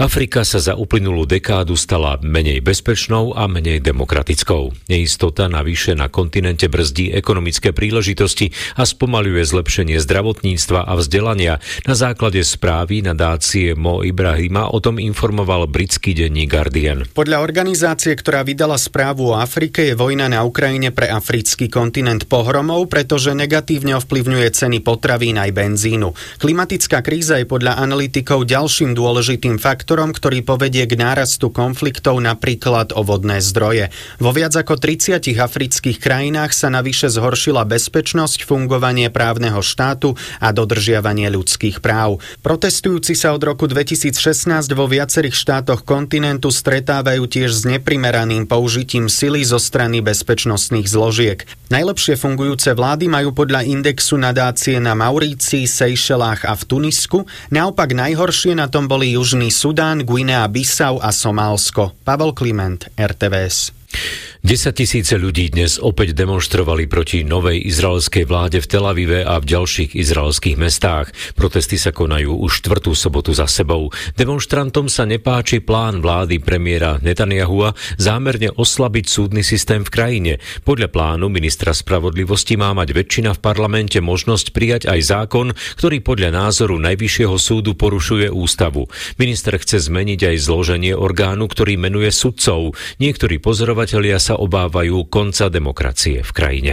Afrika sa za uplynulú dekádu stala menej bezpečnou a menej demokratickou. Neistota navyše na kontinente brzdí ekonomické príležitosti a spomaluje zlepšenie zdravotníctva a vzdelania. Na základe správy nadácie Mo Ibrahima o tom informoval britský denní Guardian. Podľa organizácie, ktorá vydala správu o Afrike, je vojna na Ukrajine pre africký kontinent pohromou, pretože negatívne ovplyvňuje ceny potravín aj benzínu. Klimatická kríza je podľa analytikov ďalším dôležitým faktorom, ktorý povedie k nárastu konfliktov napríklad o vodné zdroje. Vo viac ako 30 afrických krajinách sa navyše zhoršila bezpečnosť, fungovanie právneho štátu a dodržiavanie ľudských práv. Protestujúci sa od roku 2016 vo viacerých štátoch kontinentu stretávajú tiež s neprimeraným použitím sily zo strany bezpečnostných zložiek. Najlepšie fungujúce vlády majú podľa indexu nadácie na Maurícii, Seychelách a v Tunisku, naopak najhoršie na tom boli Južný Sudán, Guinea Bissau a Somálsko. Pavel Kliment, RTVS. 10 tisíce ľudí dnes opäť demonstrovali proti novej izraelskej vláde v Tel Avive a v ďalších izraelských mestách. Protesty sa konajú už štvrtú sobotu za sebou. Demonstrantom sa nepáči plán vlády premiéra Netanyahua zámerne oslabiť súdny systém v krajine. Podľa plánu ministra spravodlivosti má mať väčšina v parlamente možnosť prijať aj zákon, ktorý podľa názoru Najvyššieho súdu porušuje ústavu. Minister chce zmeniť aj zloženie orgánu, ktorý menuje sudcov. Niektorí pozorovatelia sa obávajú konca demokracie v krajine.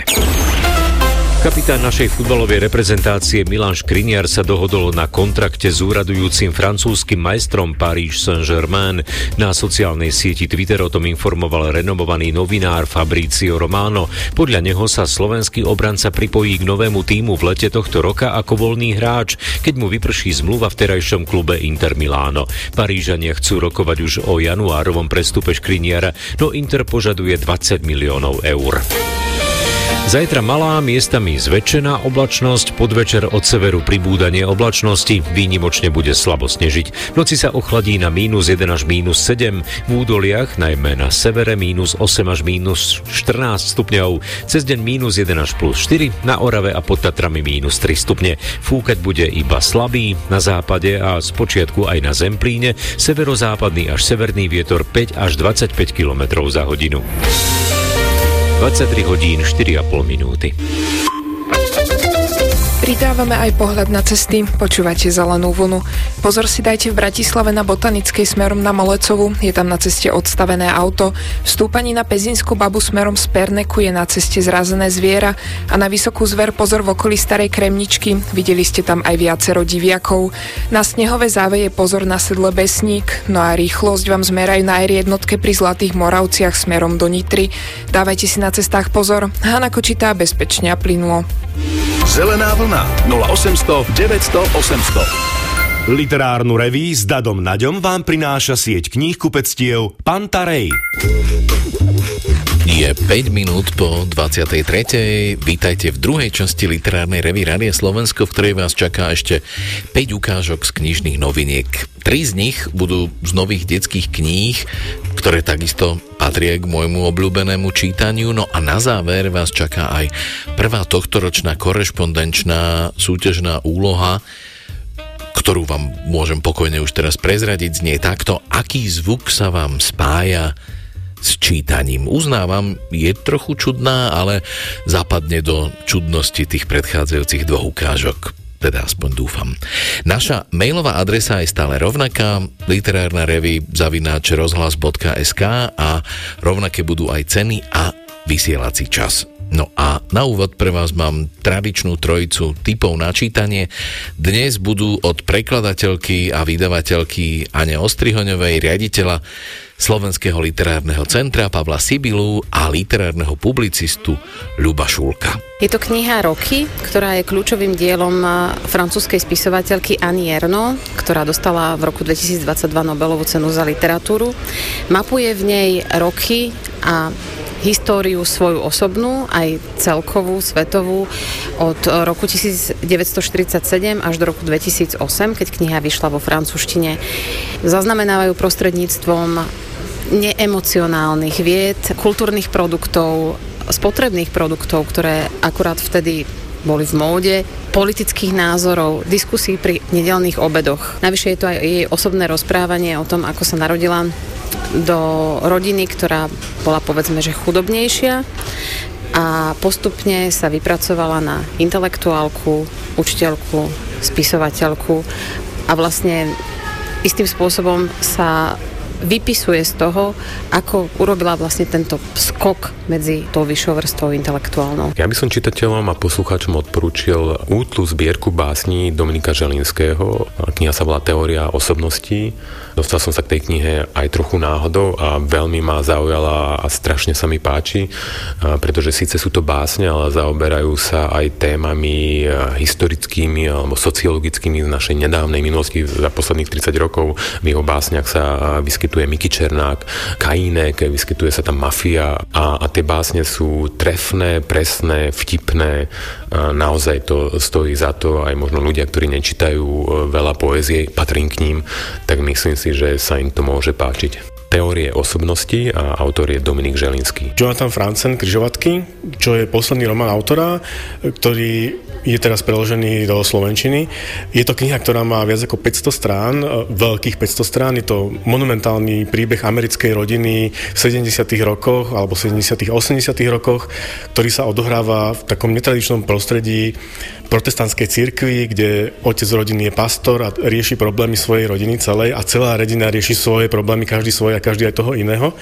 Kapitán našej futbalovej reprezentácie Milan Škriniar sa dohodol na kontrakte s úradujúcim francúzskym majstrom Paris Saint-Germain. Na sociálnej sieti Twitter o tom informoval renomovaný novinár Fabricio Romano. Podľa neho sa slovenský obranca pripojí k novému týmu v lete tohto roka ako voľný hráč, keď mu vyprší zmluva v terajšom klube Inter Milano. Parížania chcú rokovať už o januárovom prestupe Škriniara, no Inter požaduje 20 miliónov eur. Zajtra malá, miestami zväčšená oblačnosť, podvečer od severu pribúdanie oblačnosti, výnimočne bude slabo snežiť. V noci sa ochladí na mínus 1 až mínus 7, v údoliach, najmä na severe mínus 8 až mínus 14 stupňov, cez deň mínus 1 až plus 4, na Orave a pod Tatrami mínus 3 stupne. Fúkať bude iba slabý, na západe a z počiatku aj na Zemplíne, severozápadný až severný vietor 5 až 25 km za hodinu. 23 hodín 4,5 minúty. Pridávame aj pohľad na cesty, počúvate zelenú vlnu. Pozor si dajte v Bratislave na Botanickej smerom na Molecovu, je tam na ceste odstavené auto. V stúpaní na Pezinskú babu smerom z Perneku je na ceste zrazené zviera a na Vysokú zver pozor v okolí Starej Kremničky, videli ste tam aj viacero diviakov. Na snehové záveje pozor na sedle Besník, no a rýchlosť vám zmerajú na aj jednotke pri Zlatých Moravciach smerom do Nitry. Dávajte si na cestách pozor, Hana Kočitá bezpečne a plynulo. Zelená vlna 0800 900 800. Literárnu reví s Dadom Naďom vám prináša sieť kníh kupectiev Pantarej. Je 5 minút po 23. Vítajte v druhej časti literárnej revy Rádia Slovensko, v ktorej vás čaká ešte 5 ukážok z knižných noviniek. Tri z nich budú z nových detských kníh, ktoré takisto patria k môjmu obľúbenému čítaniu. No a na záver vás čaká aj prvá tohtoročná korešpondenčná súťažná úloha, ktorú vám môžem pokojne už teraz prezradiť, znie takto, aký zvuk sa vám spája s čítaním. Uznávam, je trochu čudná, ale zapadne do čudnosti tých predchádzajúcich dvoch ukážok teda aspoň dúfam. Naša mailová adresa je stále rovnaká, literárna revy zavináč rozhlas.sk a rovnaké budú aj ceny a vysielací čas. No a na úvod pre vás mám tradičnú trojicu typov na čítanie. Dnes budú od prekladateľky a vydavateľky Ane Ostrihoňovej, riaditeľa Slovenského literárneho centra Pavla Sibilu a literárneho publicistu Ľuba Šulka. Je to kniha Roky, ktorá je kľúčovým dielom francúzskej spisovateľky Annie Erno, ktorá dostala v roku 2022 Nobelovú cenu za literatúru. Mapuje v nej roky a históriu svoju osobnú, aj celkovú, svetovú, od roku 1947 až do roku 2008, keď kniha vyšla vo francúzštine. Zaznamenávajú prostredníctvom neemocionálnych vied, kultúrnych produktov, spotrebných produktov, ktoré akurát vtedy boli v móde, politických názorov, diskusí pri nedelných obedoch. Navyše je to aj jej osobné rozprávanie o tom, ako sa narodila do rodiny, ktorá bola povedzme, že chudobnejšia a postupne sa vypracovala na intelektuálku, učiteľku, spisovateľku a vlastne istým spôsobom sa vypisuje z toho, ako urobila vlastne tento skok medzi tou vyššou vrstvou intelektuálnou. Ja by som čitateľom a poslucháčom odporúčil útlu zbierku básní Dominika Želinského. Kniha sa volá Teória osobností Dostal som sa k tej knihe aj trochu náhodou a veľmi ma zaujala a strašne sa mi páči, pretože síce sú to básne, ale zaoberajú sa aj témami historickými alebo sociologickými z našej nedávnej minulosti za posledných 30 rokov. V jeho básniach sa vyskytuje Miky Černák, Kajínek, vyskytuje sa tam mafia a, a tie básne sú trefné, presné, vtipné. A naozaj to stojí za to, aj možno ľudia, ktorí nečítajú veľa poézie, patrím k ním, tak myslím si, si, že sa im to môže páčiť. teórie osobnosti a autor je Dominik Želinský. Jonathan Franzen, Kryžovatky, čo je posledný román autora, ktorý je teraz preložený do Slovenčiny. Je to kniha, ktorá má viac ako 500 strán, veľkých 500 strán. Je to monumentálny príbeh americkej rodiny v 70. rokoch alebo 70. 80. rokoch, ktorý sa odohráva v takom netradičnom prostredí protestantskej cirkvi, kde otec rodiny je pastor a rieši problémy svojej rodiny celej a celá rodina rieši svoje problémy, každý svoje a každý aj toho iného.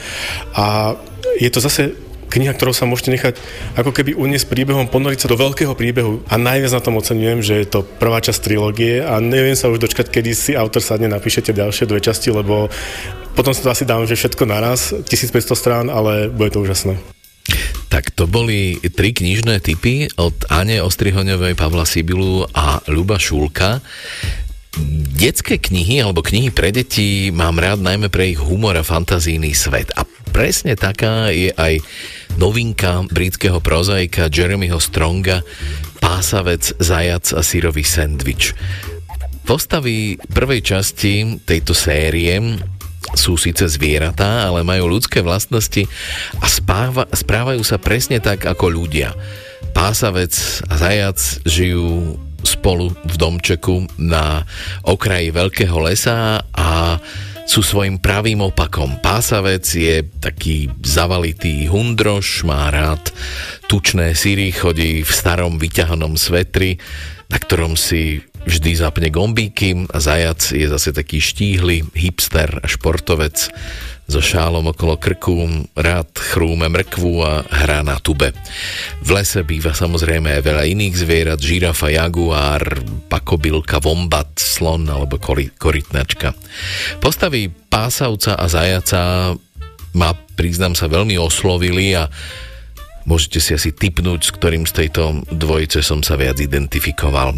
A je to zase kniha, ktorou sa môžete nechať ako keby uniesť príbehom, ponoriť sa do veľkého príbehu. A najviac na tom oceňujem, že je to prvá časť trilógie a neviem sa už dočkať, kedy si autor sadne napíšete ďalšie dve časti, lebo potom si to asi dám, že všetko naraz, 1500 strán, ale bude to úžasné. Tak to boli tri knižné typy od Ane Ostrihoňovej, Pavla Sibilu a Luba Šulka. Detské knihy alebo knihy pre deti mám rád najmä pre ich humor a fantazijný svet. A presne taká je aj novinka britského prozaika Jeremyho Stronga Pásavec, zajac a sírový sendvič. Postavy prvej časti tejto série sú síce zvieratá, ale majú ľudské vlastnosti a spáva, správajú sa presne tak ako ľudia. Pásavec a zajac žijú spolu v domčeku na okraji veľkého lesa a sú svojim pravým opakom. Pásavec je taký zavalitý hundroš, má rád tučné syry, chodí v starom vyťahanom svetri, na ktorom si vždy zapne gombíky a zajac je zase taký štíhly hipster a športovec so šálom okolo krku, rád chrúme mrkvu a hrá na tube. V lese býva samozrejme aj veľa iných zvierat, žirafa, jaguár, pakobylka, vombat, slon alebo korytnačka. Postavy pásavca a zajaca ma, priznám sa, veľmi oslovili a Môžete si asi typnúť, s ktorým z tejto dvojice som sa viac identifikoval.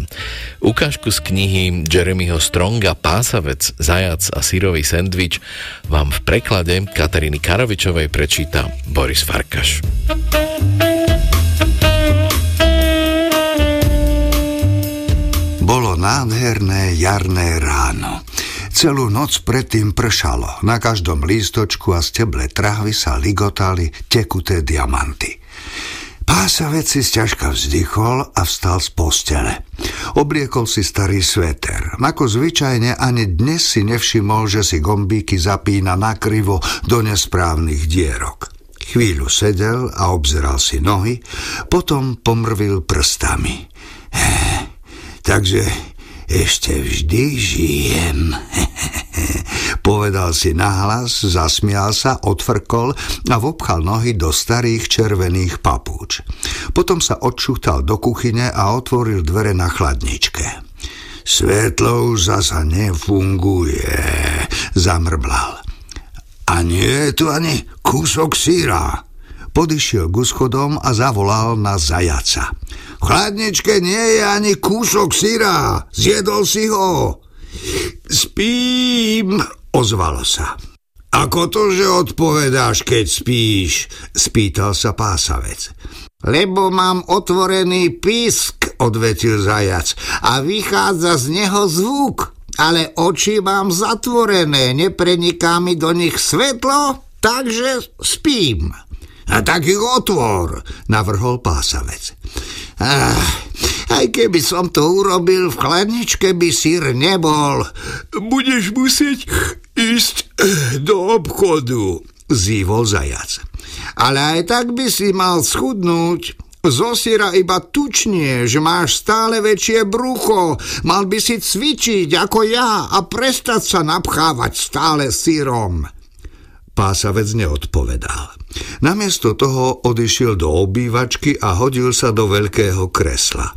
Ukážku z knihy Jeremyho Stronga Pásavec, Zajac a sírový sendvič vám v preklade Kataríny Karovičovej prečíta Boris Farkaš. Bolo nádherné jarné ráno. Celú noc predtým pršalo. Na každom lístočku a steble trávy sa ligotali tekuté diamanty. Pásavec si sťažka vzdychol a vstal z postele. Obliekol si starý sveter. Ako zvyčajne ani dnes si nevšimol, že si gombíky zapína nakrivo do nesprávnych dierok. Chvíľu sedel a obzeral si nohy, potom pomrvil prstami. Takže ešte vždy žijem. Povedal si nahlas, zasmial sa, odfrkol a vopchal nohy do starých červených papúč. Potom sa odšuchtal do kuchyne a otvoril dvere na chladničke. Svetlo už zasa nefunguje, zamrblal. A nie je tu ani kúsok síra. Podišiel k schodom a zavolal na zajaca. V chladničke nie je ani kúsok syra. Zjedol si ho. Spím, ozvalo sa. Ako to, že odpovedáš, keď spíš? Spýtal sa pásavec. Lebo mám otvorený pisk, odvetil zajac, a vychádza z neho zvuk. Ale oči mám zatvorené, nepreniká mi do nich svetlo, takže spím. A tak ich otvor, navrhol pásavec. Ah, aj keby som to urobil, v chladničke by sír nebol. Budeš musieť ísť do obchodu, zývol zajac. Ale aj tak by si mal schudnúť. Zo syra iba tučnie, že máš stále väčšie brucho. Mal by si cvičiť ako ja a prestať sa napchávať stále syrom. Pásavec neodpovedal. Namiesto toho odišiel do obývačky a hodil sa do veľkého kresla.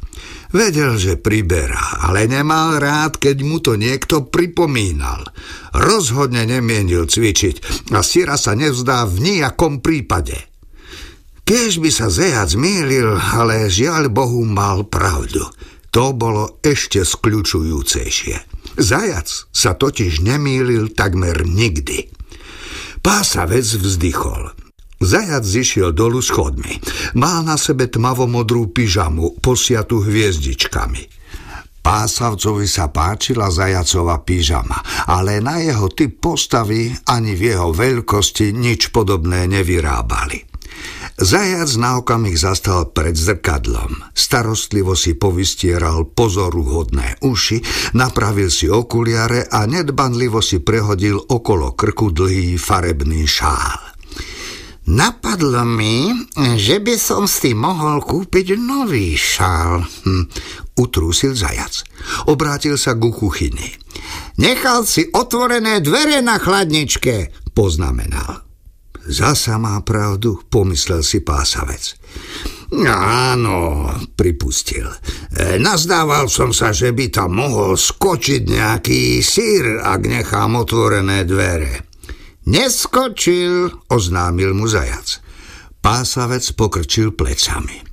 Vedel, že priberá, ale nemal rád, keď mu to niekto pripomínal. Rozhodne nemienil cvičiť a Sira sa nevzdá v nejakom prípade. Keď by sa zejac mýlil, ale žiaľ Bohu mal pravdu. To bolo ešte skľučujúcejšie. Zajac sa totiž nemýlil takmer nikdy. Pásavec vzdychol. Zajac zišiel dolu schodmi. Mal na sebe tmavomodrú pyžamu, posiatu hviezdičkami. Pásavcovi sa páčila zajacová pyžama, ale na jeho typ postavy ani v jeho veľkosti nič podobné nevyrábali. Zajac na okamih zastal pred zrkadlom. Starostlivo si povystieral pozoruhodné uši, napravil si okuliare a nedbanlivo si prehodil okolo krku dlhý farebný šál. Napadlo mi, že by som si mohol kúpiť nový šál. Hm, utrúsil zajac. Obrátil sa ku kuchyni. Nechal si otvorené dvere na chladničke, poznamenal. Zasa má pravdu, pomyslel si pásavec. Áno, pripustil. E, nazdával som sa, že by tam mohol skočiť nejaký sír, ak nechám otvorené dvere. Neskočil, oznámil mu zajac. Pásavec pokrčil plecami.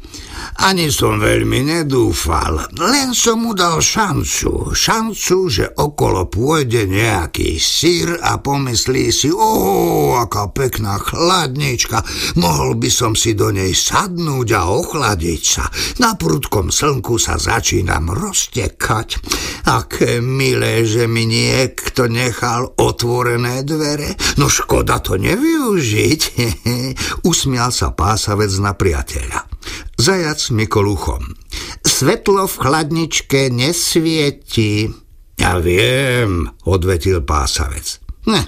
Ani som veľmi nedúfal, len som mu dal šancu. Šancu, že okolo pôjde nejaký sír a pomyslí si, o, aká pekná chladnička, mohol by som si do nej sadnúť a ochladiť sa. Na prudkom slnku sa začínam roztekať. Aké milé, že mi niekto nechal otvorené dvere. No škoda to nevyužiť. Usmial sa pásavec na priateľa. Zajac mykol uchom. Svetlo v chladničke nesvieti. Ja viem, odvetil pásavec. Ne,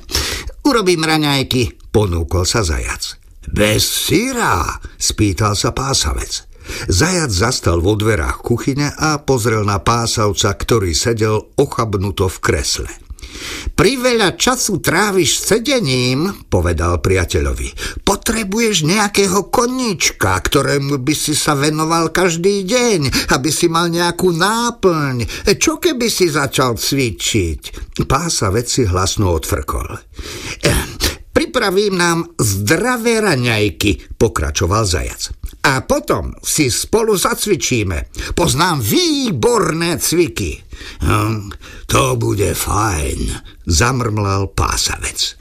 urobím raňajky, ponúkol sa zajac. Bez syra, spýtal sa pásavec. Zajac zastal vo dverách kuchyne a pozrel na pásavca, ktorý sedel ochabnuto v kresle. Priveľa času tráviš sedením, povedal priateľovi. Potrebuješ nejakého koníčka, ktorému by si sa venoval každý deň, aby si mal nejakú náplň. Čo keby si začal cvičiť? Pása veci hlasno odfrkol. Pripravím nám zdravé raňajky, pokračoval zajac. A potom si spolu zacvičíme. Poznám výborné cviky. Hm, to bude fajn, zamrmlal pásavec.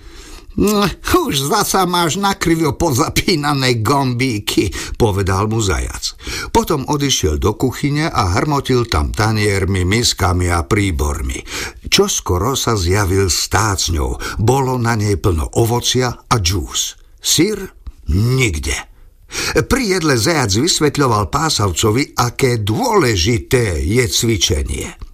Už zasa máš nakrivo pozapínané gombíky, povedal mu zajac. Potom odišiel do kuchyne a hrmotil tam taniermi, miskami a príbormi. Čo skoro sa zjavil stácňou. Bolo na nej plno ovocia a džús. Syr? Nikde. Pri jedle zajac vysvetľoval pásavcovi, aké dôležité je cvičenie.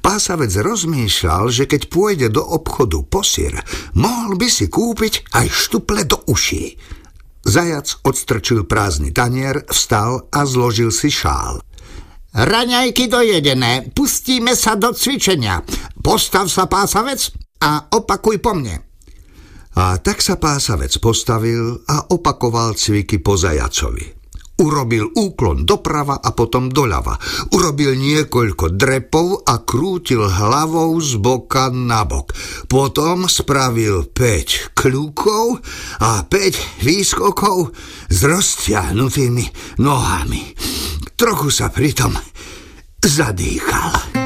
Pásavec rozmýšľal, že keď pôjde do obchodu posir, mohol by si kúpiť aj štuple do uší. Zajac odstrčil prázdny tanier, vstal a zložil si šál. Raňajky dojedené, pustíme sa do cvičenia. Postav sa, pásavec, a opakuj po mne. A tak sa pásavec postavil a opakoval cviky po zajacovi. Urobil úklon doprava a potom doľava. Urobil niekoľko drepov a krútil hlavou z boka na bok. Potom spravil 5 kľúkov a 5 výskokov s roztiahnutými nohami. Trochu sa pritom zadýchal.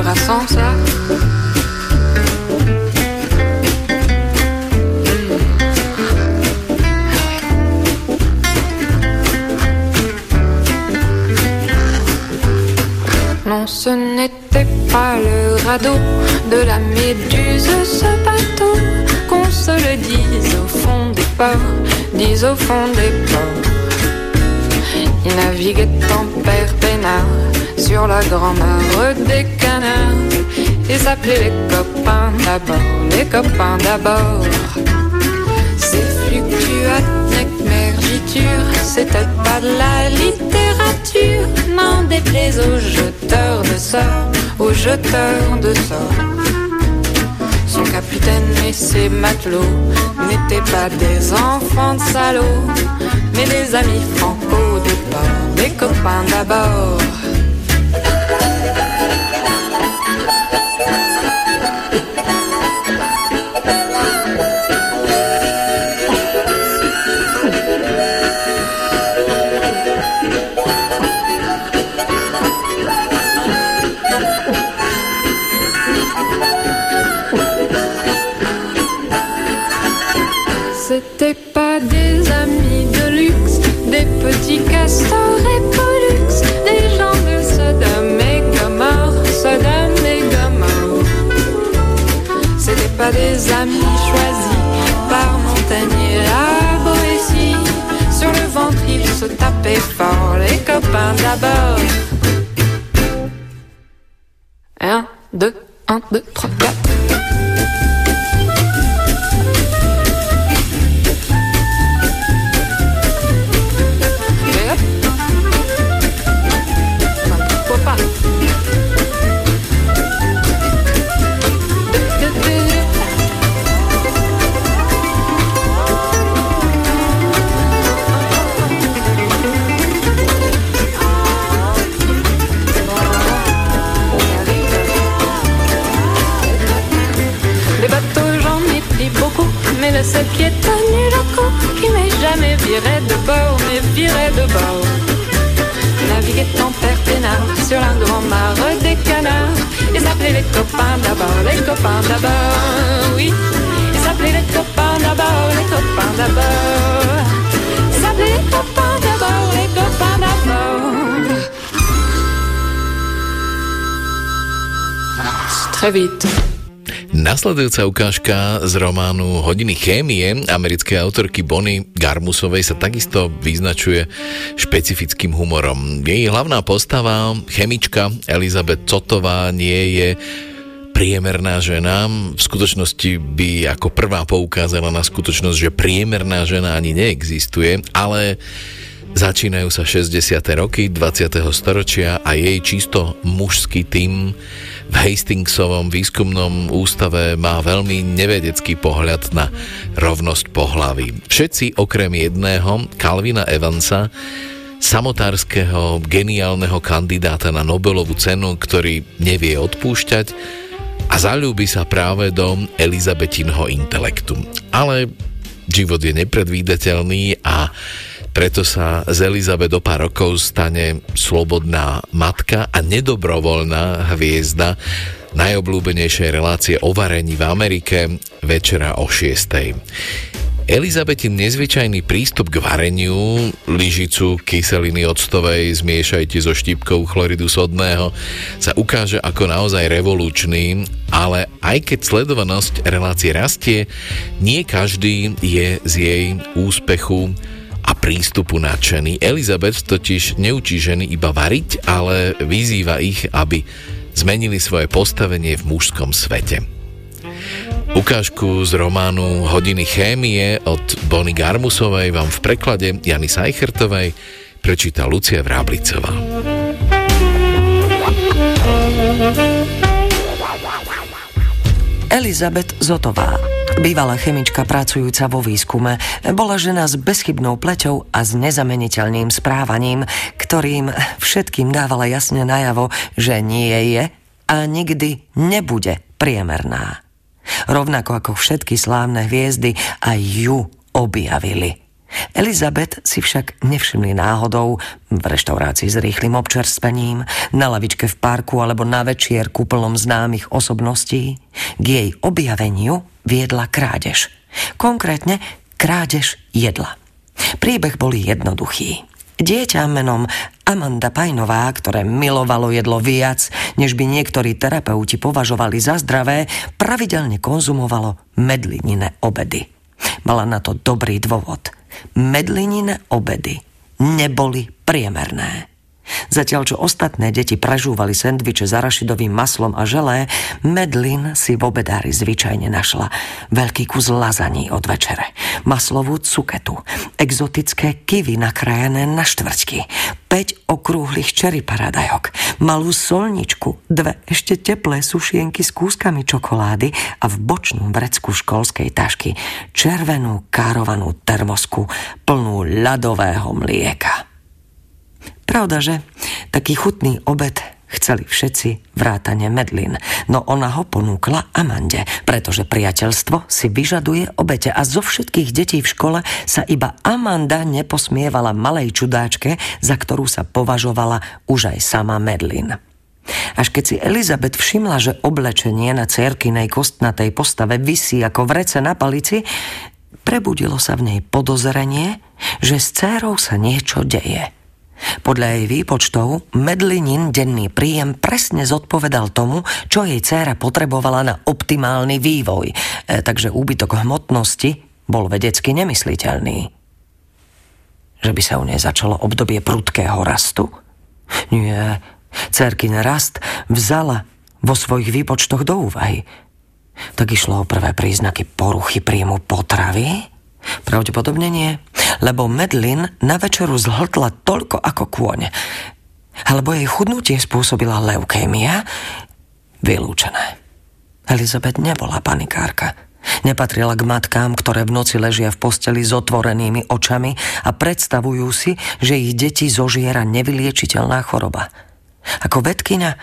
Brassens, ça pas le radeau de la méduse, ce bateau, qu'on se le dise au fond des ports, dise au fond des ports. Il naviguait en père peinard sur la grand-mare des canards et s'appelait les copains d'abord, les copains d'abord. Ces fluctuates c'était pas de la littérature, n'en déplaise aux jeteurs de sorts, aux jeteurs de sorts. Son capitaine et ses matelots n'étaient pas des enfants de salauds, mais des amis franco départ, des copains d'abord. Pas des amis choisis par Montagnier à Boétie. Sur le ventre, ils se tapaient fort, les copains d'abord. Un, deux, un, deux, trois, quatre. Est tenu loco, qui m'est jamais viré de bord, mais viré de bord. Naviguer en sur la grande mare des canards. Ils appelaient les copains d'abord, les copains d'abord, oui. Ils appelaient les copains d'abord, les copains d'abord. Ils appelaient les copains d'abord, les copains d'abord. Très vite. Nasledujúca ukážka z románu Hodiny chémie americkej autorky Bonnie Garmusovej sa takisto vyznačuje špecifickým humorom. Jej hlavná postava, chemička Elizabeth Cotová, nie je priemerná žena. V skutočnosti by ako prvá poukázala na skutočnosť, že priemerná žena ani neexistuje, ale Začínajú sa 60. roky 20. storočia a jej čisto mužský tým v Hastingsovom výskumnom ústave má veľmi nevedecký pohľad na rovnosť pohlaví. Všetci okrem jedného, Calvina Evansa, samotárskeho, geniálneho kandidáta na Nobelovú cenu, ktorý nevie odpúšťať a zalúbi sa práve do Elizabetinho intelektu. Ale život je nepredvídateľný a preto sa z Elizabeth o pár rokov stane slobodná matka a nedobrovoľná hviezda najobľúbenejšej relácie o varení v Amerike večera o 6. Elizabetin nezvyčajný prístup k vareniu, lyžicu kyseliny octovej zmiešajte so štipkou chloridu sodného, sa ukáže ako naozaj revolučný, ale aj keď sledovanosť relácie rastie, nie každý je z jej úspechu a prístupu nadšený. Elizabeth totiž neučí ženy iba variť, ale vyzýva ich, aby zmenili svoje postavenie v mužskom svete. Ukážku z románu Hodiny chémie od Bonnie Garmusovej vám v preklade Jany Sajchertovej prečíta Lucia Vráblicová. Elizabeth Zotová Bývalá chemička pracujúca vo výskume bola žena s bezchybnou pleťou a s nezameniteľným správaním, ktorým všetkým dávala jasne najavo, že nie je a nikdy nebude priemerná. Rovnako ako všetky slávne hviezdy aj ju objavili. Elizabeth si však nevšimli náhodou v reštaurácii s rýchlým občerstvením, na lavičke v parku alebo na večierku plnom známych osobností. K jej objaveniu viedla krádež. Konkrétne krádež jedla. Príbeh boli jednoduchý. Dieťa menom Amanda Pajnová, ktoré milovalo jedlo viac, než by niektorí terapeuti považovali za zdravé, pravidelne konzumovalo medlinine obedy. Mala na to dobrý dôvod – medlinine obedy neboli priemerné. Zatiaľ, čo ostatné deti prežúvali sendviče s arašidovým maslom a želé, Medlin si v obedári zvyčajne našla veľký kus lazaní od večere, maslovú cuketu, exotické kivy nakrájené na štvrťky, 5 okrúhlych čeri paradajok, malú solničku, dve ešte teplé sušienky s kúskami čokolády a v bočnom vrecku školskej tašky červenú károvanú termosku plnú ľadového mlieka. Pravda, že taký chutný obed chceli všetci vrátane Medlin, no ona ho ponúkla Amande, pretože priateľstvo si vyžaduje obete a zo všetkých detí v škole sa iba Amanda neposmievala malej čudáčke, za ktorú sa považovala už aj sama Medlin. Až keď si Elizabeth všimla, že oblečenie na cerkinej kostnatej postave visí ako vrece na palici, prebudilo sa v nej podozrenie, že s cérou sa niečo deje. Podľa jej výpočtov Medlinin denný príjem presne zodpovedal tomu, čo jej dcéra potrebovala na optimálny vývoj, e, takže úbytok hmotnosti bol vedecky nemysliteľný. Že by sa u nej začalo obdobie prudkého rastu? Nie, cerkin rast vzala vo svojich výpočtoch do úvahy. Tak išlo o prvé príznaky poruchy príjmu potravy? Pravdepodobne nie, lebo Medlin na večeru zhltla toľko ako kôň. Alebo jej chudnutie spôsobila leukémia? Vylúčené. Elizabeth nebola panikárka. Nepatrila k matkám, ktoré v noci ležia v posteli s otvorenými očami a predstavujú si, že ich deti zožiera nevyliečiteľná choroba. Ako vedkynia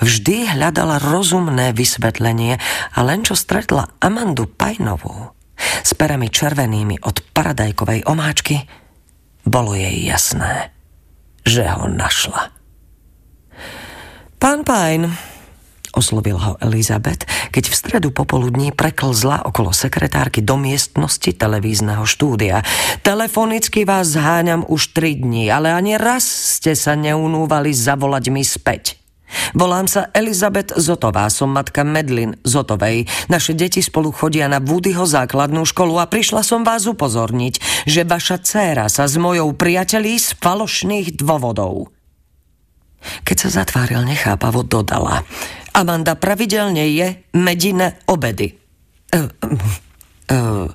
vždy hľadala rozumné vysvetlenie a len čo stretla Amandu Pajnovú, s perami červenými od paradajkovej omáčky, bolo jej jasné, že ho našla. Pán Pajn, oslovil ho Elizabeth, keď v stredu popoludní preklzla okolo sekretárky do miestnosti televízneho štúdia. Telefonicky vás zháňam už tri dní, ale ani raz ste sa neunúvali zavolať mi späť. Volám sa Elizabeth Zotová, som matka Medlin Zotovej. Naše deti spolu chodia na Woodyho základnú školu a prišla som vás upozorniť, že vaša dcéra sa s mojou priateľí z falošných dôvodov. Keď sa zatváril nechápavo, dodala. Amanda pravidelne je medine obedy. Uh, uh,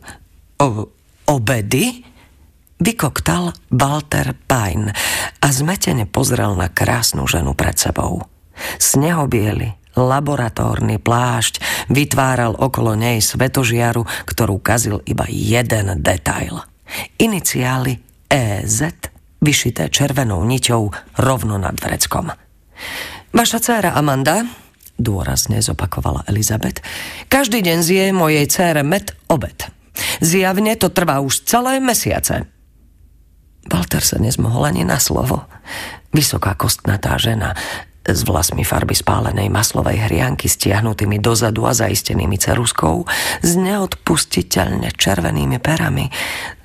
uh, obedy? Vykoktal Walter Pine a zmetene pozrel na krásnu ženu pred sebou. Snehobiely, laboratórny plášť vytváral okolo nej svetožiaru, ktorú kazil iba jeden detail. Iniciály EZ vyšité červenou niťou rovno nad vreckom. Vaša dcéra Amanda, dôrazne zopakovala Elizabeth, každý deň zje mojej cére med obed. Zjavne to trvá už celé mesiace. Walter sa nezmohol ani na slovo. Vysoká kostnatá žena s vlasmi farby spálenej maslovej hrianky stiahnutými dozadu a zaistenými ceruskou, s neodpustiteľne červenými perami,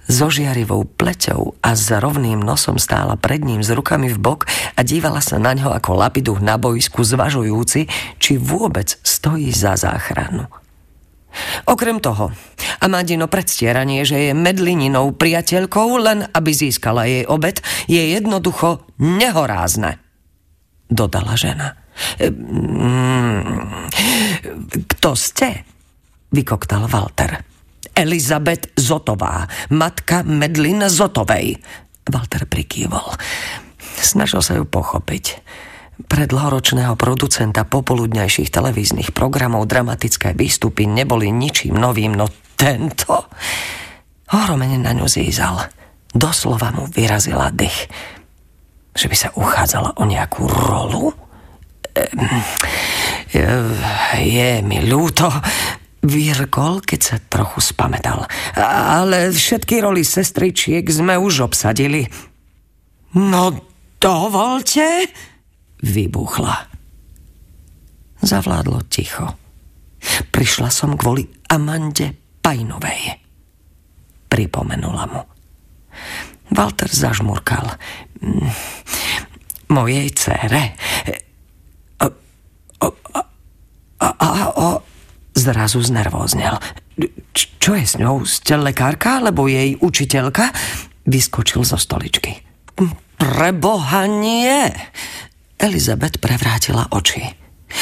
so žiarivou pleťou a s rovným nosom stála pred ním s rukami v bok a dívala sa na ňo ako lapiduch na boisku zvažujúci, či vôbec stojí za záchranu. Okrem toho, Amandino predstieranie, že je medlininou priateľkou, len aby získala jej obed, je jednoducho nehorázne dodala žena. Mm, kto ste? vykoktal Walter. Elizabeth Zotová, matka Medlin Zotovej. Walter prikývol. Snažil sa ju pochopiť. Pre dlhoročného producenta popoludňajších televíznych programov dramatické výstupy neboli ničím novým, no tento... Ohromene na ňu zízal. Doslova mu vyrazila dych že by sa uchádzala o nejakú rolu? Je mi ľúto, vyrkol, keď sa trochu spametal. Ale všetky roli sestričiek sme už obsadili. No dovolte, vybuchla. Zavládlo ticho. Prišla som kvôli Amande Pajnovej. Pripomenula mu. Walter zažmurkal. Mojej dcere. A, a, a, a, a zrazu znervóznel. Čo je s ňou? Ste lekárka alebo jej učiteľka? Vyskočil zo stoličky. Preboha nie! Elizabeth prevrátila oči.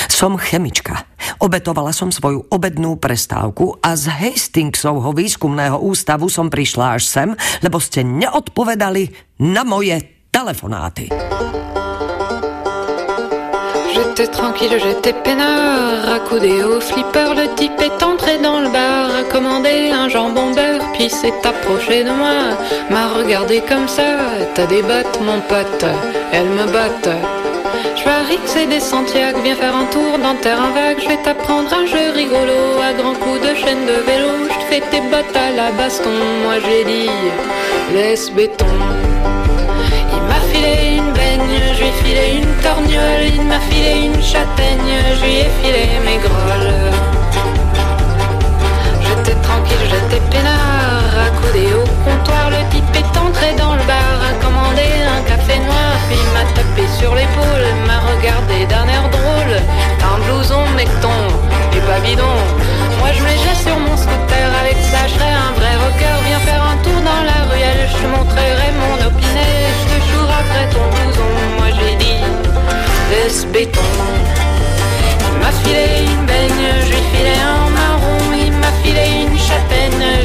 Som chemička. Obetovala som svoju obednú prestávku a z Hastingsovho výskumného ústavu som prišla až sem, lebo ste neodpovedali na moje J'étais tranquille, j'étais peinard, accoudé au flipper, le type est entré dans le bar, a commandé un jambon beurre, puis s'est approché de moi, m'a regardé comme ça, t'as des bottes mon pote, elles me parie que c'est des Santiago, viens faire un tour dans terrain vague, je vais t'apprendre un jeu rigolo, à grands coups de chaîne de vélo, je fais tes bottes à la baston, moi j'ai dit, laisse béton ai filé une torgnole, il m'a filé une châtaigne, je lui ai filé mes grolles. J'étais tranquille, j'étais peinard, accoudé au comptoir, le type est entré dans le bar, a commandé un café noir, puis m'a tapé sur l'épaule, m'a regardé d'un air drôle, un blouson mecton et pas bidon. Moi je me jette sur mon scooter, avec ça je un vrai rocker, viens faire un tour dans la ruelle, je te montrerai mon opiné, je te jouerai ton blouson béton. Il m'a filé une baigne, j'ai filé un marron, il m'a filé une châtaigne,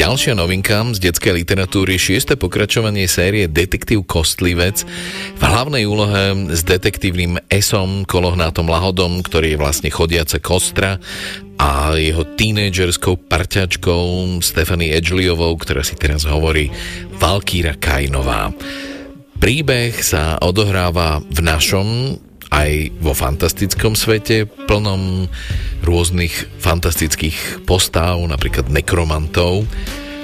ďalšia novinka z detskej literatúry, šieste pokračovanie série Detektív Kostlivec v hlavnej úlohe s detektívnym Esom Kolohnátom Lahodom, ktorý je vlastne chodiace kostra a jeho tínedžerskou parťačkou Stephanie Edgeliovou, ktorá si teraz hovorí Valkýra Kainová. Príbeh sa odohráva v našom aj vo fantastickom svete, plnom rôznych fantastických postáv, napríklad nekromantov.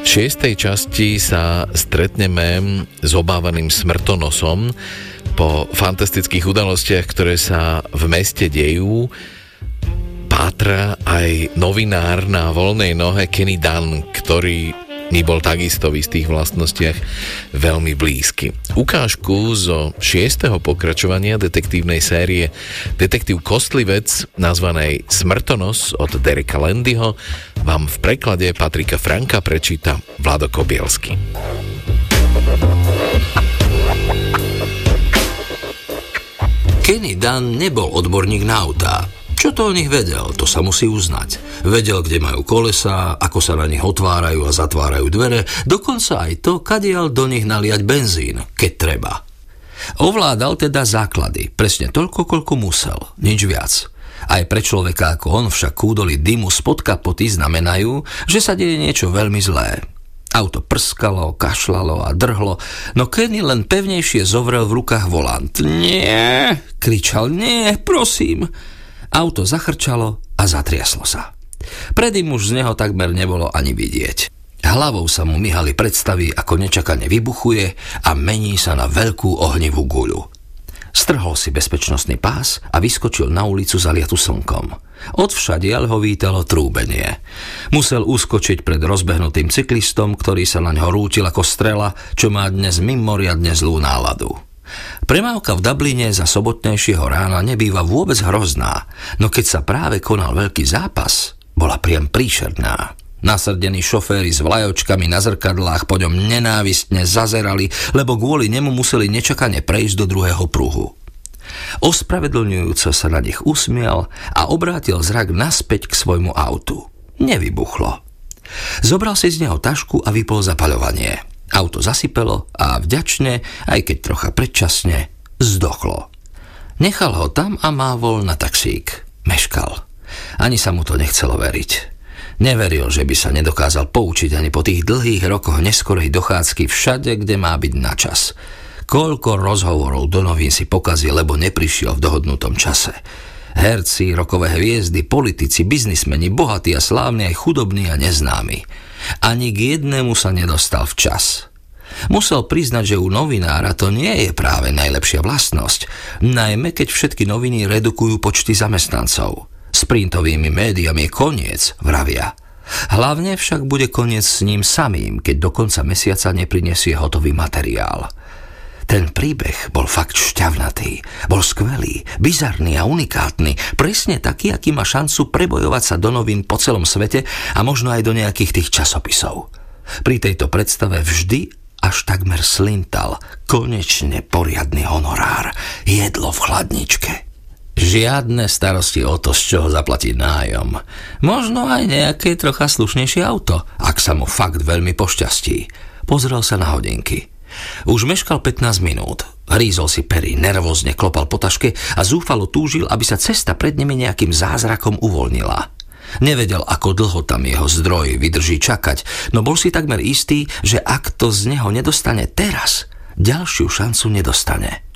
V šiestej časti sa stretneme s obávaným smrtonosom po fantastických udalostiach, ktoré sa v meste dejú. Pátra aj novinár na voľnej nohe Kenny Dunn, ktorý mi bol takisto v istých vlastnostiach veľmi blízky. Ukážku zo šiestého pokračovania detektívnej série Detektív Kostlivec nazvanej Smrtonos od Dereka Landyho vám v preklade Patrika Franka prečíta Vlado Kobielsky. Kenny Dunn nebol odborník na autá, to o nich vedel, to sa musí uznať. Vedel, kde majú kolesa, ako sa na nich otvárajú a zatvárajú dvere, dokonca aj to, kadiaľ do nich naliať benzín, keď treba. Ovládal teda základy, presne toľko, koľko musel, nič viac. Aj pre človeka ako on však kúdoli dymu spod kapoty znamenajú, že sa deje niečo veľmi zlé. Auto prskalo, kašlalo a drhlo, no Kenny len pevnejšie zovrel v rukách volant. Nie, kričal, nie, prosím. Auto zachrčalo a zatriaslo sa. Predým už z neho takmer nebolo ani vidieť. Hlavou sa mu myhali predstavy, ako nečakane vybuchuje a mení sa na veľkú ohnivú guľu. Strhol si bezpečnostný pás a vyskočil na ulicu zaliatu slnkom. Odvšadiaľ ho vítalo trúbenie. Musel uskočiť pred rozbehnutým cyklistom, ktorý sa na ňo rútil ako strela, čo má dnes mimoriadne zlú náladu. Premávka v Dubline za sobotnejšieho rána nebýva vôbec hrozná, no keď sa práve konal veľký zápas, bola priam príšerná. Nasrdení šoféry s vlajočkami na zrkadlách po ňom nenávistne zazerali, lebo kvôli nemu museli nečakane prejsť do druhého pruhu. Ospravedlňujúco sa na nich usmial a obrátil zrak naspäť k svojmu autu. Nevybuchlo. Zobral si z neho tašku a vypol zapaľovanie. Auto zasypelo a vďačne, aj keď trocha predčasne, zdochlo. Nechal ho tam a mávol na taxík. Meškal. Ani sa mu to nechcelo veriť. Neveril, že by sa nedokázal poučiť ani po tých dlhých rokoch neskorej dochádzky všade, kde má byť na čas. Koľko rozhovorov do novín si pokazil, lebo neprišiel v dohodnutom čase. Herci, rokové hviezdy, politici, biznismeni, bohatí a slávni, aj chudobní a neznámi. Ani k jednému sa nedostal včas. Musel priznať, že u novinára to nie je práve najlepšia vlastnosť, najmä keď všetky noviny redukujú počty zamestnancov. S printovými médiami je koniec, vravia. Hlavne však bude koniec s ním samým, keď do konca mesiaca neprinesie hotový materiál. Ten príbeh bol fakt šťavnatý, bol skvelý, bizarný a unikátny, presne taký, aký má šancu prebojovať sa do novín po celom svete a možno aj do nejakých tých časopisov. Pri tejto predstave vždy až takmer slintal, konečne poriadny honorár, jedlo v chladničke. Žiadne starosti o to, z čoho zaplatiť nájom. Možno aj nejaké trocha slušnejšie auto, ak sa mu fakt veľmi pošťastí. Pozrel sa na hodinky. Už meškal 15 minút. Hrízol si pery, nervózne klopal po taške a zúfalo túžil, aby sa cesta pred nimi nejakým zázrakom uvoľnila. Nevedel, ako dlho tam jeho zdroj vydrží čakať, no bol si takmer istý, že ak to z neho nedostane teraz, ďalšiu šancu nedostane.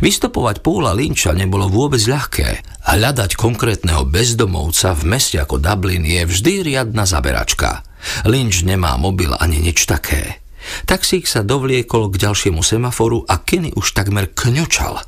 Vystopovať Paula Lynča nebolo vôbec ľahké. Hľadať konkrétneho bezdomovca v meste ako Dublin je vždy riadna zaberačka. Lynch nemá mobil ani nič také. Taxík sa dovliekol k ďalšiemu semaforu a Kenny už takmer kňočal.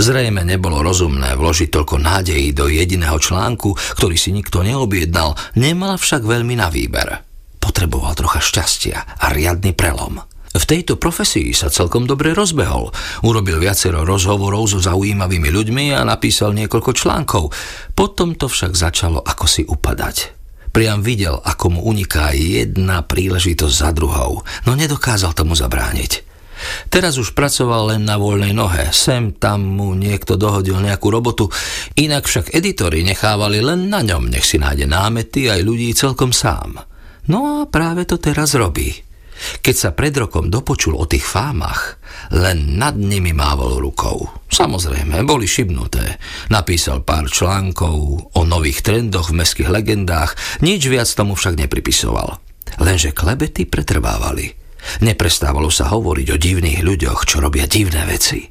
Zrejme nebolo rozumné vložiť toľko nádejí do jediného článku, ktorý si nikto neobjednal, nemal však veľmi na výber. Potreboval trocha šťastia a riadny prelom. V tejto profesii sa celkom dobre rozbehol. Urobil viacero rozhovorov so zaujímavými ľuďmi a napísal niekoľko článkov. Potom to však začalo ako si upadať. Priam videl, ako mu uniká jedna príležitosť za druhou, no nedokázal tomu zabrániť. Teraz už pracoval len na voľnej nohe. Sem tam mu niekto dohodil nejakú robotu, inak však editori nechávali len na ňom, nech si nájde námety aj ľudí celkom sám. No a práve to teraz robí. Keď sa pred rokom dopočul o tých fámach, len nad nimi mávol rukou. Samozrejme, boli šibnuté. Napísal pár článkov o nových trendoch v meských legendách, nič viac tomu však nepripisoval. Lenže klebety pretrvávali. Neprestávalo sa hovoriť o divných ľuďoch, čo robia divné veci.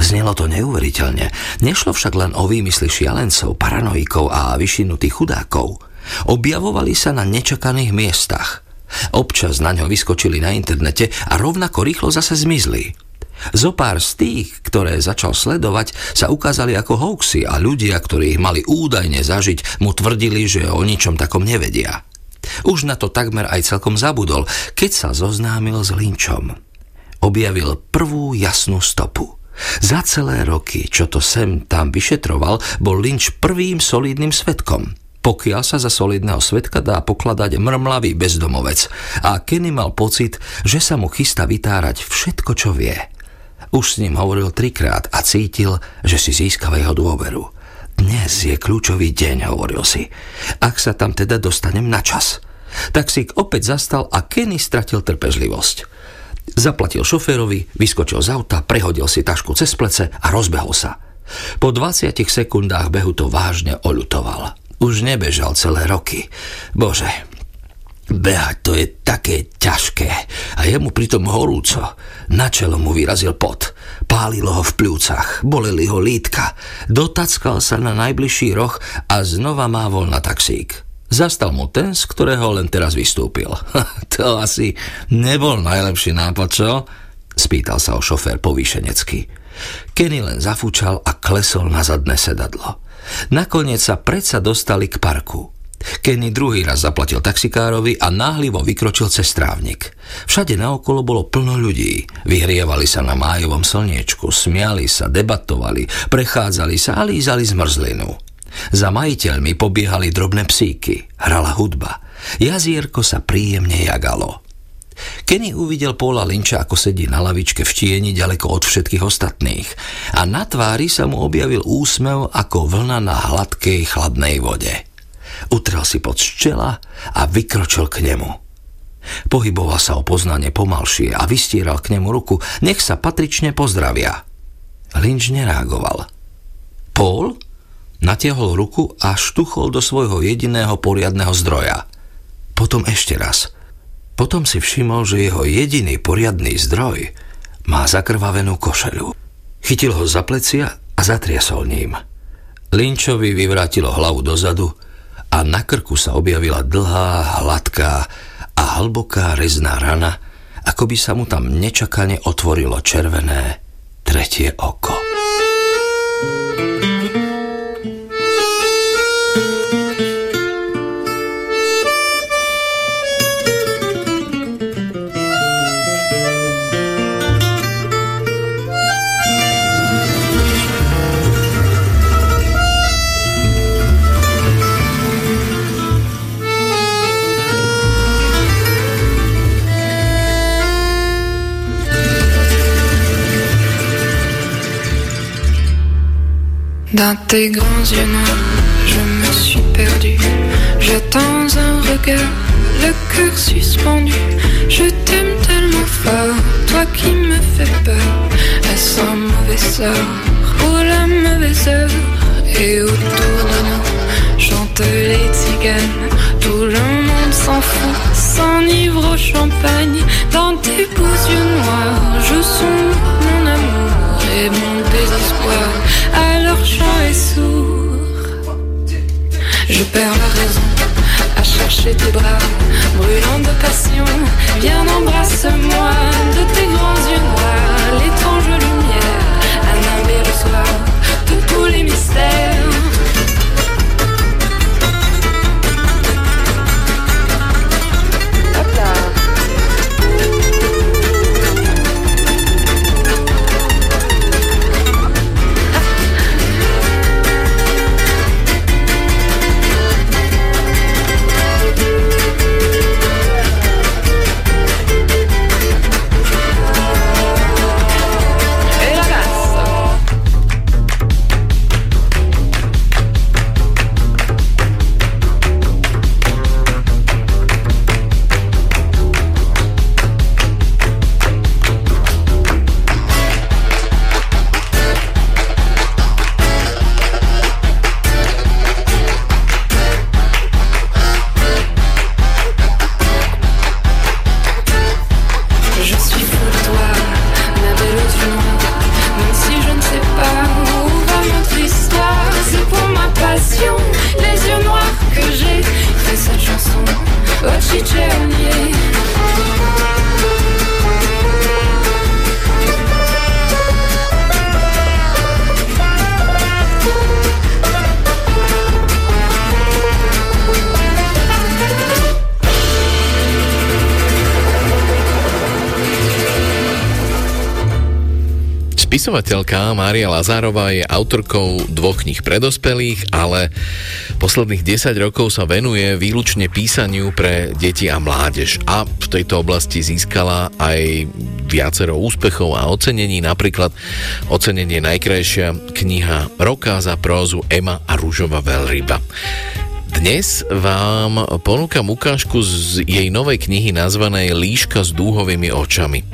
Znelo to neuveriteľne. Nešlo však len o výmysly šialencov, paranoikov a vyšinutých chudákov. Objavovali sa na nečakaných miestach. Občas na ňo vyskočili na internete a rovnako rýchlo zase zmizli. Zo pár z tých, ktoré začal sledovať, sa ukázali ako hoaxy a ľudia, ktorí ich mali údajne zažiť, mu tvrdili, že o ničom takom nevedia. Už na to takmer aj celkom zabudol, keď sa zoznámil s Linčom. Objavil prvú jasnú stopu. Za celé roky, čo to sem tam vyšetroval, bol Lynch prvým solidným svetkom. Pokiaľ sa za solidného svetka dá pokladať mrmlavý bezdomovec a Kenny mal pocit, že sa mu chystá vytárať všetko, čo vie. Už s ním hovoril trikrát a cítil, že si získava jeho dôveru. Dnes je kľúčový deň, hovoril si. Ak sa tam teda dostanem na čas. Taxík opäť zastal a Kenny stratil trpezlivosť. Zaplatil šoférovi, vyskočil z auta, prehodil si tašku cez plece a rozbehol sa. Po 20 sekundách behu to vážne oľutoval. Už nebežal celé roky. Bože, behať to je také ťažké a je mu pritom horúco. Na čelo mu vyrazil pot. Pálilo ho v pľúcach, boleli ho lítka. Dotackal sa na najbližší roh a znova mávol na taxík. Zastal mu ten, z ktorého len teraz vystúpil. to asi nebol najlepší nápad, čo? Spýtal sa o šofér povýšenecky. Kenny len zafúčal a klesol na zadné sedadlo. Nakoniec sa predsa dostali k parku. Kenny druhý raz zaplatil taxikárovi a náhlivo vykročil cez trávnik. Všade naokolo bolo plno ľudí. Vyhrievali sa na májovom slniečku, smiali sa, debatovali, prechádzali sa a lízali zmrzlinu. Za majiteľmi pobiehali drobné psíky, hrala hudba. Jazierko sa príjemne jagalo. Kenny uvidel Paula Lynča, ako sedí na lavičke v tieni ďaleko od všetkých ostatných a na tvári sa mu objavil úsmev ako vlna na hladkej chladnej vode. Utrel si pod čela a vykročil k nemu. Pohyboval sa o poznanie pomalšie a vystieral k nemu ruku, nech sa patrične pozdravia. Lynch nereagoval. Paul natiahol ruku a štuchol do svojho jediného poriadného zdroja. Potom ešte raz. Potom si všimol, že jeho jediný poriadný zdroj má zakrvavenú košelu. Chytil ho za plecia a zatriasol ním. Lynčovi vyvrátilo hlavu dozadu a na krku sa objavila dlhá, hladká a hlboká rezná rana, ako by sa mu tam nečakane otvorilo červené tretie oko. Dans tes grands yeux noirs, je me suis perdu. J'attends un regard, le cœur suspendu. Je t'aime tellement fort, toi qui me fais peur. Est-ce un mauvais sort pour la mauvaise heure? Et autour de nous chantent les tziganes. Tout le monde s'en fout, s'enivre au champagne. Dans tes beaux yeux noirs, je songe mon amour mon désespoir. Alors chant est sourd. Je perds la raison à chercher tes bras, brûlant de passion. Viens embrasse-moi de tes grands yeux noirs, l'étrange lumière à nimber le soir de tous les mystères. Spisovateľka Mária Lazárová je autorkou dvoch kníh pre dospelých, ale posledných 10 rokov sa venuje výlučne písaniu pre deti a mládež a v tejto oblasti získala aj viacero úspechov a ocenení, napríklad ocenenie najkrajšia kniha roka za prózu Ema a rúžová veľryba. Dnes vám ponúkam ukážku z jej novej knihy nazvanej Líška s dúhovými očami.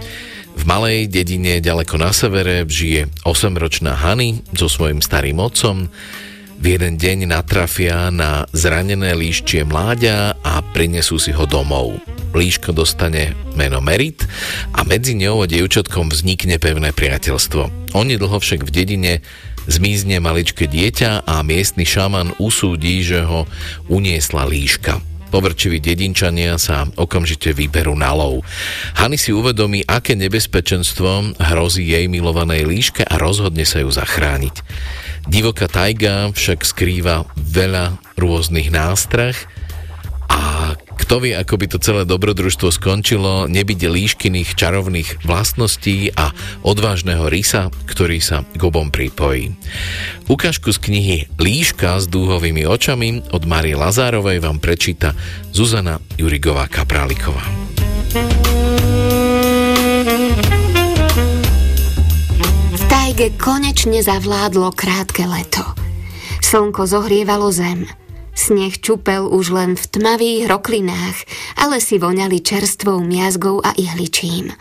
V malej dedine ďaleko na severe žije 8-ročná Hany so svojím starým otcom. V jeden deň natrafia na zranené líščie mláďa a prinesú si ho domov. Líško dostane meno Merit a medzi ňou a dievčatkom vznikne pevné priateľstvo. Onedlho však v dedine zmizne maličké dieťa a miestny šaman usúdi, že ho uniesla líška. Povrčiví dedinčania sa okamžite vyberú na lov. Hany si uvedomí, aké nebezpečenstvo hrozí jej milovanej líške a rozhodne sa ju zachrániť. Divoká tajga však skrýva veľa rôznych nástrach a kto vie, ako by to celé dobrodružstvo skončilo, nebyť líškyných čarovných vlastností a odvážneho rysa, ktorý sa k obom pripojí. Ukážku z knihy Líška s dúhovými očami od Marie Lazárovej vám prečíta Zuzana Jurigová Kapráliková. V tajge konečne zavládlo krátke leto. Slnko zohrievalo zem – Sneh čupel už len v tmavých roklinách, ale si voňali čerstvou miazgou a ihličím.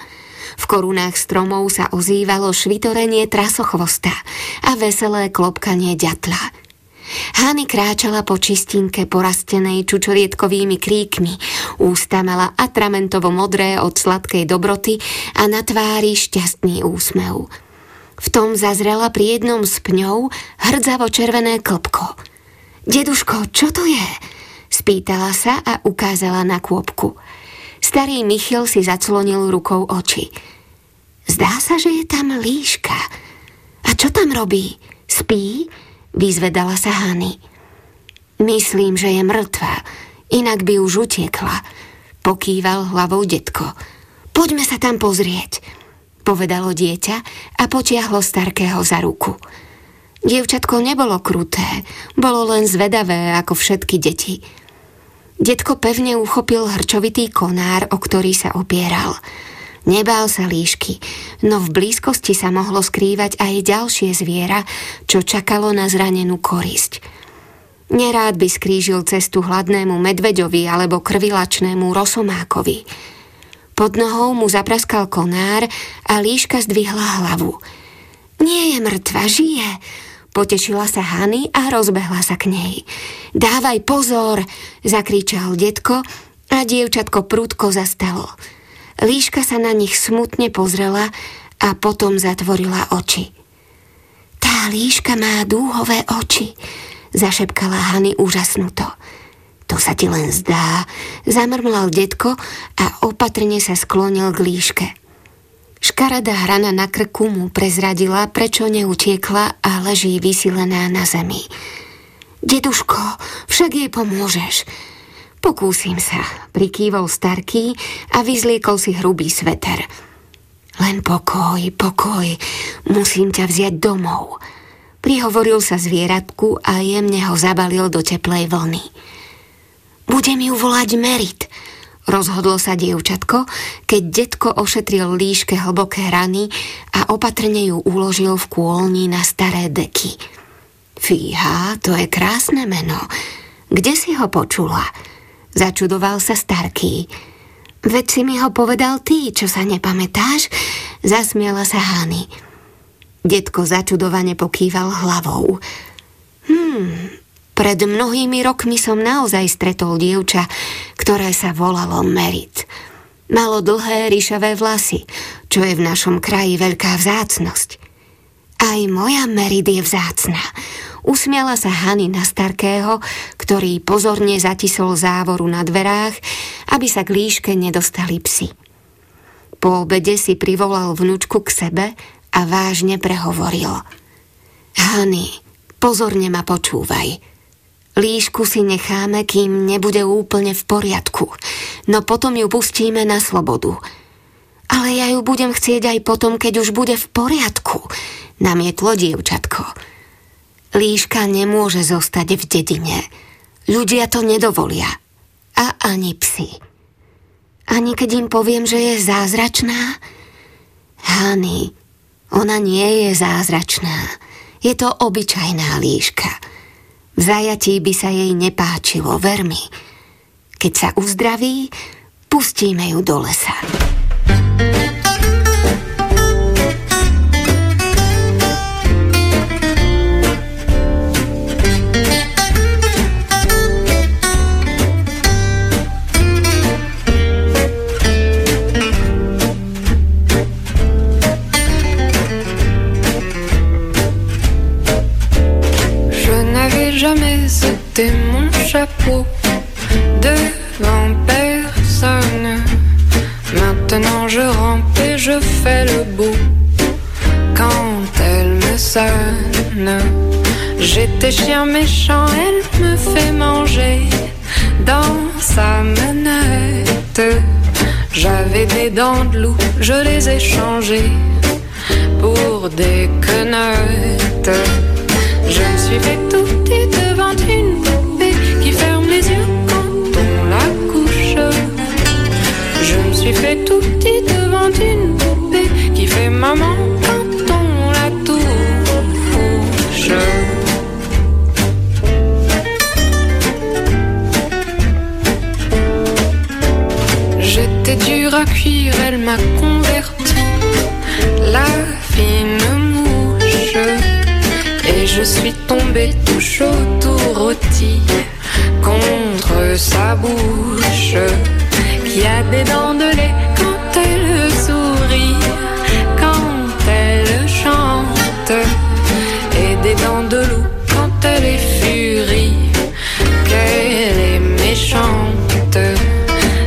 V korunách stromov sa ozývalo švitorenie trasochvosta a veselé klopkanie ďatla. Hany kráčala po čistinke porastenej čučorietkovými kríkmi, ústa mala atramentovo modré od sladkej dobroty a na tvári šťastný úsmev. V tom zazrela pri jednom z pňou hrdzavo červené klopko – Deduško, čo to je? Spýtala sa a ukázala na kôpku. Starý Michal si zaclonil rukou oči. Zdá sa, že je tam líška. A čo tam robí? Spí? Vyzvedala sa Hany. Myslím, že je mŕtva, inak by už utiekla. Pokýval hlavou detko. Poďme sa tam pozrieť, povedalo dieťa a potiahlo starkého za ruku. Dievčatko nebolo kruté, bolo len zvedavé ako všetky deti. Detko pevne uchopil hrčovitý konár, o ktorý sa opieral. Nebál sa líšky, no v blízkosti sa mohlo skrývať aj ďalšie zviera, čo čakalo na zranenú korisť. Nerád by skrížil cestu hladnému medveďovi alebo krvilačnému rosomákovi. Pod nohou mu zapraskal konár a líška zdvihla hlavu. Nie je mŕtva, žije, Potešila sa Hany a rozbehla sa k nej. Dávaj pozor, zakričal detko a dievčatko prúdko zastalo. Líška sa na nich smutne pozrela a potom zatvorila oči. Tá líška má dúhové oči, zašepkala Hany úžasnuto. To sa ti len zdá, zamrmlal detko a opatrne sa sklonil k líške. Škaredá hrana na krku mu prezradila, prečo neutiekla a leží vysilená na zemi. Deduško, však jej pomôžeš. Pokúsim sa, prikývol starký a vyzliekol si hrubý sveter. Len pokoj, pokoj, musím ťa vziať domov. Prihovoril sa zvieratku a jemne ho zabalil do teplej vlny. Budem ju volať Merit, Rozhodlo sa dievčatko, keď detko ošetril líške hlboké rany a opatrne ju uložil v kôlni na staré deky. Fíha, to je krásne meno. Kde si ho počula? Začudoval sa starký. Veď si mi ho povedal ty, čo sa nepamätáš? Zasmiala sa Hany. Detko začudovane pokýval hlavou. Hmm, pred mnohými rokmi som naozaj stretol dievča, ktoré sa volalo Merit. Malo dlhé ríšavé vlasy, čo je v našom kraji veľká vzácnosť. Aj moja Merit je vzácna. Usmiala sa Hany na starkého, ktorý pozorne zatisol závoru na dverách, aby sa k líške nedostali psi. Po obede si privolal vnúčku k sebe a vážne prehovoril. Hany, pozorne ma počúvaj. Líšku si necháme, kým nebude úplne v poriadku, no potom ju pustíme na slobodu. Ale ja ju budem chcieť aj potom, keď už bude v poriadku, namietlo dievčatko. Líška nemôže zostať v dedine. Ľudia to nedovolia. A ani psi. Ani keď im poviem, že je zázračná. Hany, ona nie je zázračná. Je to obyčajná líška. V zajatí by sa jej nepáčilo, ver mi. Keď sa uzdraví, pustíme ju do lesa. Mon chapeau devant personne. Maintenant je rampe et je fais le beau quand elle me sonne. J'étais chien méchant, elle me fait manger dans sa manette. J'avais des dents de loup, je les ai changées pour des quenottes. Je me suis fait tout quand on la couche. Je me suis fait tout petit devant une poupée qui fait maman quand on la touche. J'étais dur à cuire, elle m'a converti. La fine mouche. Et je suis tombé tout chaud, tout rôti contre sa bouche qui a des dents de lait quand elle sourit, quand elle chante et des dents de loup quand elle est furie, qu'elle est méchante.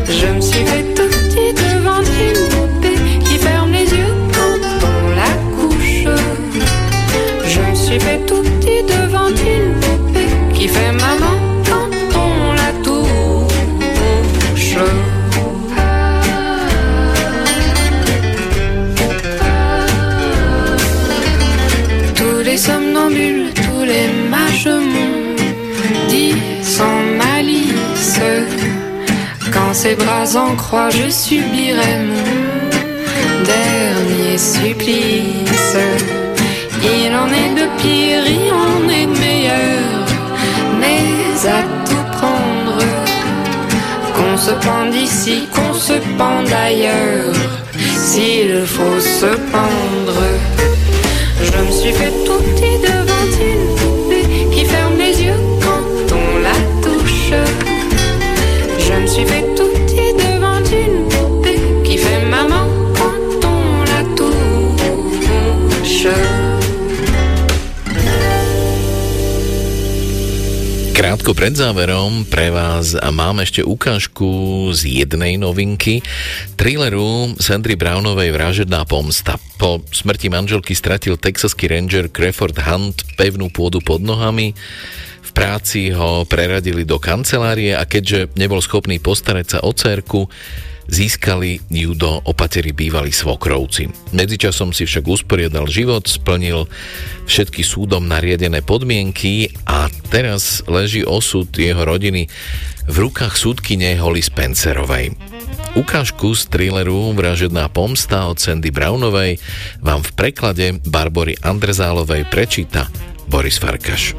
Je me suis fait tout petit devant une poupée qui ferme les yeux quand on la couche. Je me suis fait tout en croix, je subirai mon dernier supplice. Il en est de pire, il en est de meilleur, mais à tout prendre. Qu'on se pende ici, qu'on se pende ailleurs, s'il faut se pendre. Je me suis fait Krátko pred záverom pre vás mám ešte ukážku z jednej novinky, thrilleru Sandry Brownovej Vražedná pomsta. Po smrti manželky stratil texaský ranger Crawford Hunt pevnú pôdu pod nohami, v práci ho preradili do kancelárie a keďže nebol schopný postarať sa o cerku, získali ju do opatery bývalí svokrovci. Medzičasom si však usporiadal život, splnil všetky súdom nariadené podmienky a teraz leží osud jeho rodiny v rukách súdkyne Holly Spencerovej. Ukážku z thrilleru Vražedná pomsta od Sandy Brownovej vám v preklade Barbory Andrezálovej prečíta Boris Farkaš.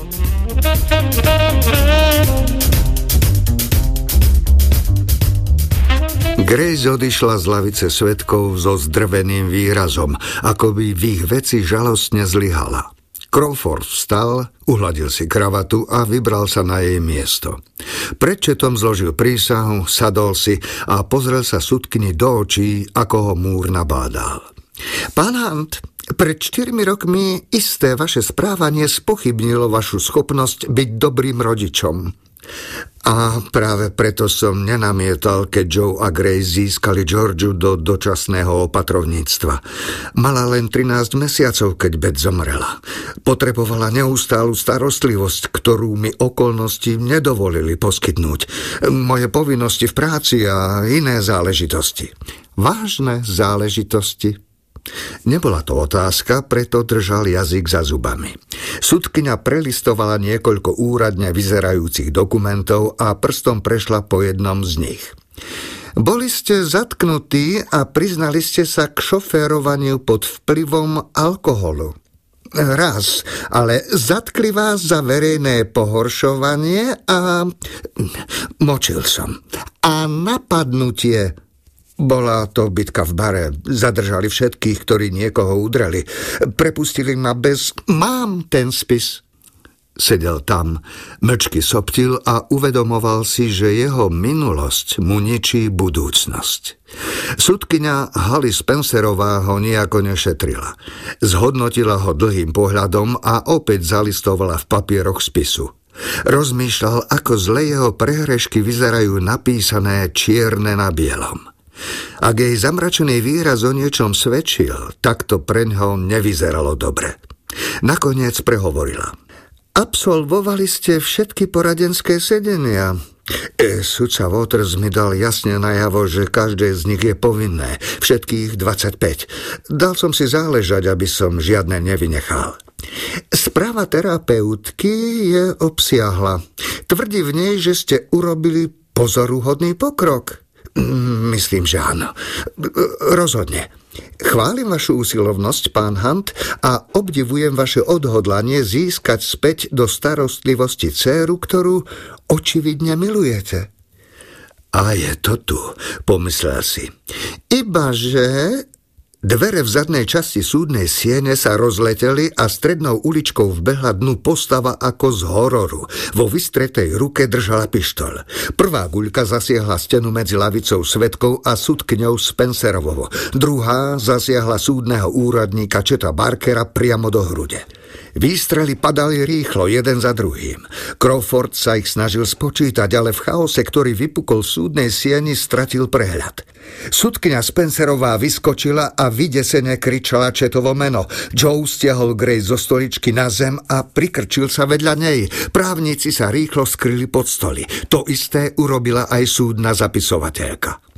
Grace odišla z lavice svetkov so zdrveným výrazom, ako by v ich veci žalostne zlyhala. Crawford vstal, uhladil si kravatu a vybral sa na jej miesto. Predčetom zložil prísahu, sadol si a pozrel sa sudkyni do očí, ako ho múr nabádal. Pán Hunt, pred 4 rokmi isté vaše správanie spochybnilo vašu schopnosť byť dobrým rodičom. A práve preto som nenamietal, keď Joe a Grace získali Georgiu do dočasného opatrovníctva. Mala len 13 mesiacov, keď Beth zomrela. Potrebovala neustálu starostlivosť, ktorú mi okolnosti nedovolili poskytnúť. Moje povinnosti v práci a iné záležitosti. vážne záležitosti. Nebola to otázka, preto držal jazyk za zubami. Sudkyňa prelistovala niekoľko úradne vyzerajúcich dokumentov a prstom prešla po jednom z nich. Boli ste zatknutí a priznali ste sa k šoférovaniu pod vplyvom alkoholu. Raz, ale zatkli vás za verejné pohoršovanie a močil som. A napadnutie bola to bitka v bare. Zadržali všetkých, ktorí niekoho udreli. Prepustili ma bez... Mám ten spis. Sedel tam, mlčky soptil a uvedomoval si, že jeho minulosť mu ničí budúcnosť. Sudkyňa Holly Spencerová ho nejako nešetrila. Zhodnotila ho dlhým pohľadom a opäť zalistovala v papieroch spisu. Rozmýšľal, ako zle jeho prehrešky vyzerajú napísané čierne na bielom. Ak jej zamračený výraz o niečom svedčil, tak to preňho nevyzeralo dobre. Nakoniec prehovorila. Absolvovali ste všetky poradenské sedenia. E, sudca Waters mi dal jasne najavo, že každé z nich je povinné. Všetkých 25. Dal som si záležať, aby som žiadne nevynechal. Správa terapeutky je obsiahla. Tvrdí v nej, že ste urobili pozoruhodný pokrok. Myslím, že áno. Rozhodne. Chválim vašu úsilovnosť, pán Hunt, a obdivujem vaše odhodlanie získať späť do starostlivosti dceru, ktorú očividne milujete. A je to tu, pomyslel si. Ibaže Dvere v zadnej časti súdnej siene sa rozleteli a strednou uličkou vbehla dnu postava ako z hororu. Vo vystretej ruke držala pištol. Prvá guľka zasiahla stenu medzi lavicou svetkov a sudkňou Spencerovovo. Druhá zasiahla súdneho úradníka Četa Barkera priamo do hrude. Výstrely padali rýchlo, jeden za druhým. Crawford sa ich snažil spočítať, ale v chaose, ktorý vypukol súdnej sieni, stratil prehľad. Sudkňa Spencerová vyskočila a vydesene kričala Četovo meno. Joe stiahol Grace zo stoličky na zem a prikrčil sa vedľa nej. Právnici sa rýchlo skryli pod stoli. To isté urobila aj súdna zapisovateľka.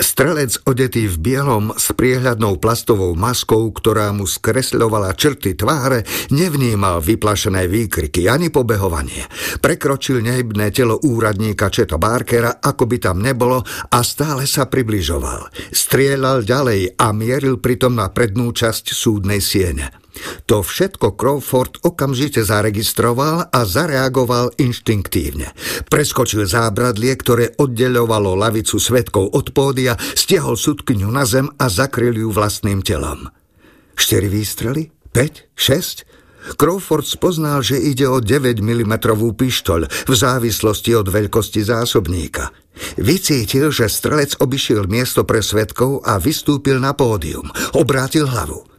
Strelec odetý v bielom s priehľadnou plastovou maskou, ktorá mu skresľovala črty tváre, nevnímal vyplašené výkriky ani pobehovanie. Prekročil nehybné telo úradníka Četa Barkera, ako by tam nebolo a stále sa približoval. Strieľal ďalej a mieril pritom na prednú časť súdnej siene. To všetko Crawford okamžite zaregistroval a zareagoval inštinktívne. Preskočil zábradlie, ktoré oddeľovalo lavicu svetkov od pódia, stiahol sudkyňu na zem a zakryl ju vlastným telom. Štyri výstrely? 5? 6? Crawford spoznal, že ide o 9 mm pištoľ v závislosti od veľkosti zásobníka. Vycítil, že strelec obišiel miesto pre svetkov a vystúpil na pódium. Obrátil hlavu.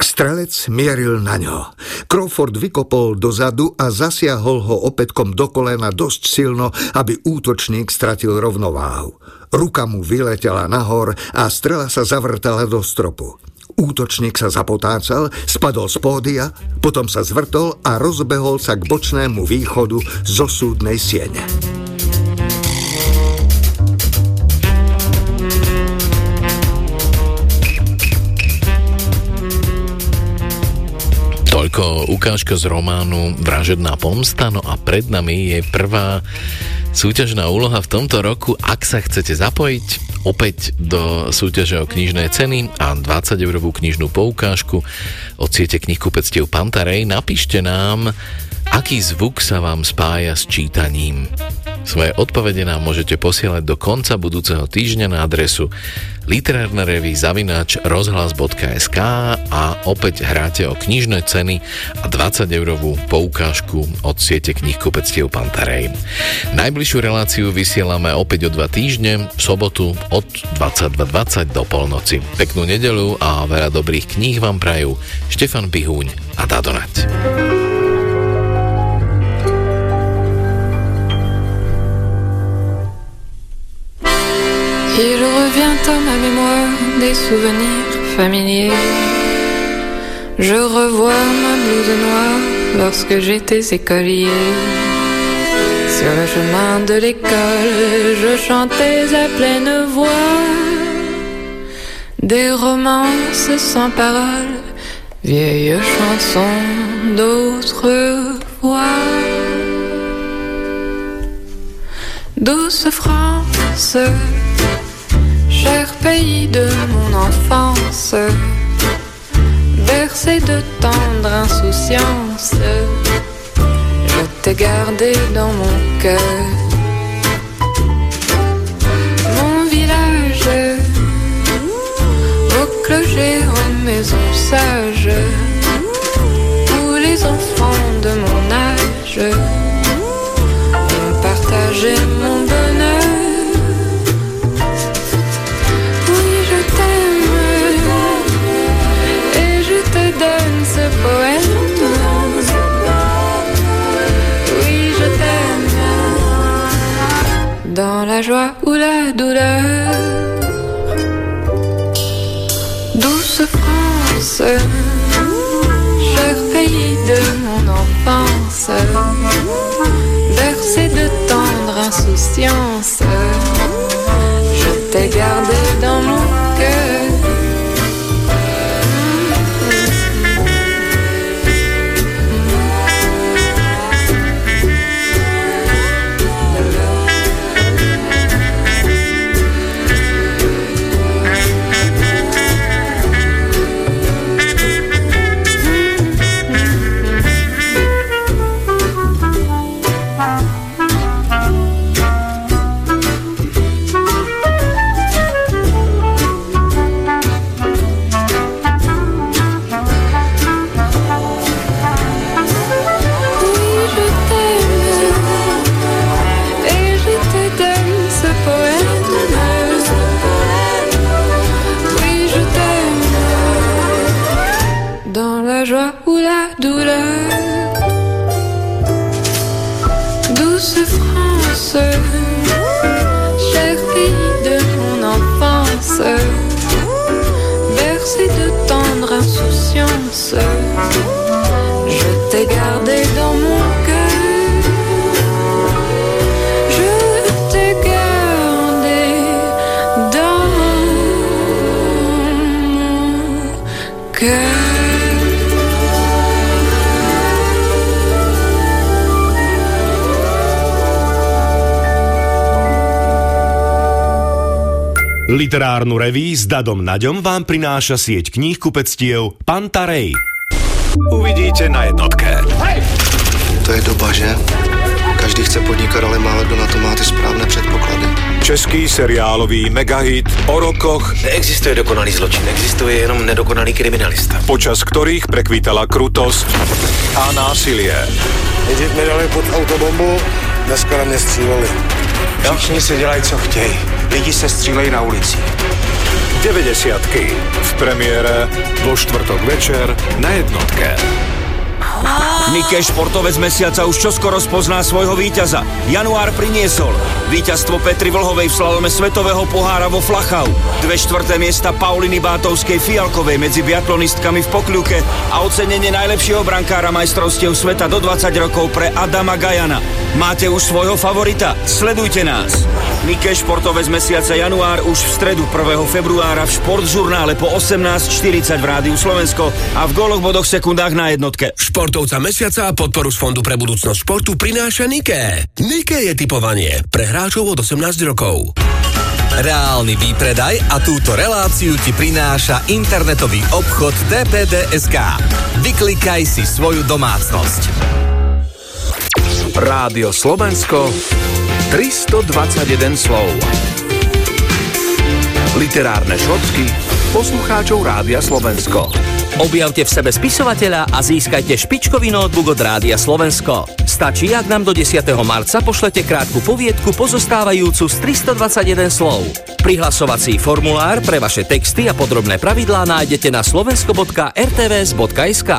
Strelec mieril na ňo. Crawford vykopol dozadu a zasiahol ho opätkom do kolena dosť silno, aby útočník stratil rovnováhu. Ruka mu vyletela nahor a strela sa zavrtala do stropu. Útočník sa zapotácal, spadol z pódia, potom sa zvrtol a rozbehol sa k bočnému východu zo súdnej siene. Toľko ukážka z románu Vražedná pomsta, no a pred nami je prvá súťažná úloha v tomto roku. Ak sa chcete zapojiť opäť do súťaže o knižné ceny a 20 eurovú knižnú poukážku od siete knihkupectiev Pantarej, napíšte nám, aký zvuk sa vám spája s čítaním. Svoje odpovede nám môžete posielať do konca budúceho týždňa na adresu literárna revy zavináč rozhlas.sk a opäť hráte o knižné ceny a 20 eurovú poukážku od siete knihkupectiev Pantarej. Najbližšiu reláciu vysielame opäť o dva týždne, v sobotu od 22.20 do polnoci. Peknú nedelu a veľa dobrých kníh vám prajú Štefan Bihúň a Dadonať. Il revient à ma mémoire des souvenirs familiers. Je revois ma blouse noire lorsque j'étais écolier. Sur le chemin de l'école, je chantais à pleine voix. des romances sans paroles, vieilles chansons d'autrefois. Douce France, cher pays de mon enfance, bercé de tendre insouciance, je t'ai gardé dans mon cœur. Mon village, au clocher, aux maisons sages, où les enfants de mon âge ont partagé la joie ou la douleur. Douce France, cher pays de mon enfance, bercé de tendre insouciance, Literárnu reví s Dadom Naďom vám prináša sieť kníh kupectiev Pantarej. Uvidíte na jednotke. To je doba, že? Každý chce podnikat, ale málo kdo na to má ty správné předpoklady. Český seriálový megahit o rokoch, Neexistuje dokonalý zločin, existuje jenom nedokonalý kriminalista. počas ktorých prekvítala krutosť a násilie. Nejdřív mi dali pod autobombu, dneska na mě stříleli. Všichni si dělají, co chtějí. Lidi se střílejí na ulici. 90 v premiére vo štvrtok večer na jednotke. Nike športovec mesiaca už čoskoro spozná svojho víťaza. Január priniesol víťazstvo Petry Vlhovej v slalome Svetového pohára vo Flachau, dve štvrté miesta Pauliny Bátovskej Fialkovej medzi biatlonistkami v Pokľuke a ocenenie najlepšieho brankára majstrovstiev sveta do 20 rokov pre Adama Gajana. Máte už svojho favorita? Sledujte nás. Nike športovec mesiaca január už v stredu 1. februára v športžurnále po 18.40 v Rádiu Slovensko a v góloch bodoch sekundách na jednotke. Športovca mesiaca a podporu z Fondu pre budúcnosť športu prináša Nike. Nike je typovanie pre hráčov od 18 rokov. Reálny výpredaj a túto reláciu ti prináša internetový obchod TPD.sk. Vyklikaj si svoju domácnosť. Rádio Slovensko 321 slov. Literárne šocky poslucháčov Rádia Slovensko. Objavte v sebe spisovateľa a získajte špičkový notebook od Rádia Slovensko. Stačí, ak nám do 10. marca pošlete krátku poviedku pozostávajúcu z 321 slov. Prihlasovací formulár pre vaše texty a podrobné pravidlá nájdete na slovensko.rtvs.sk.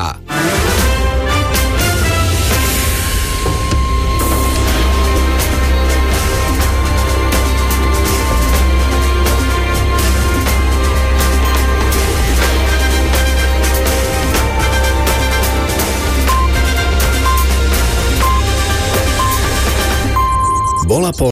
Bola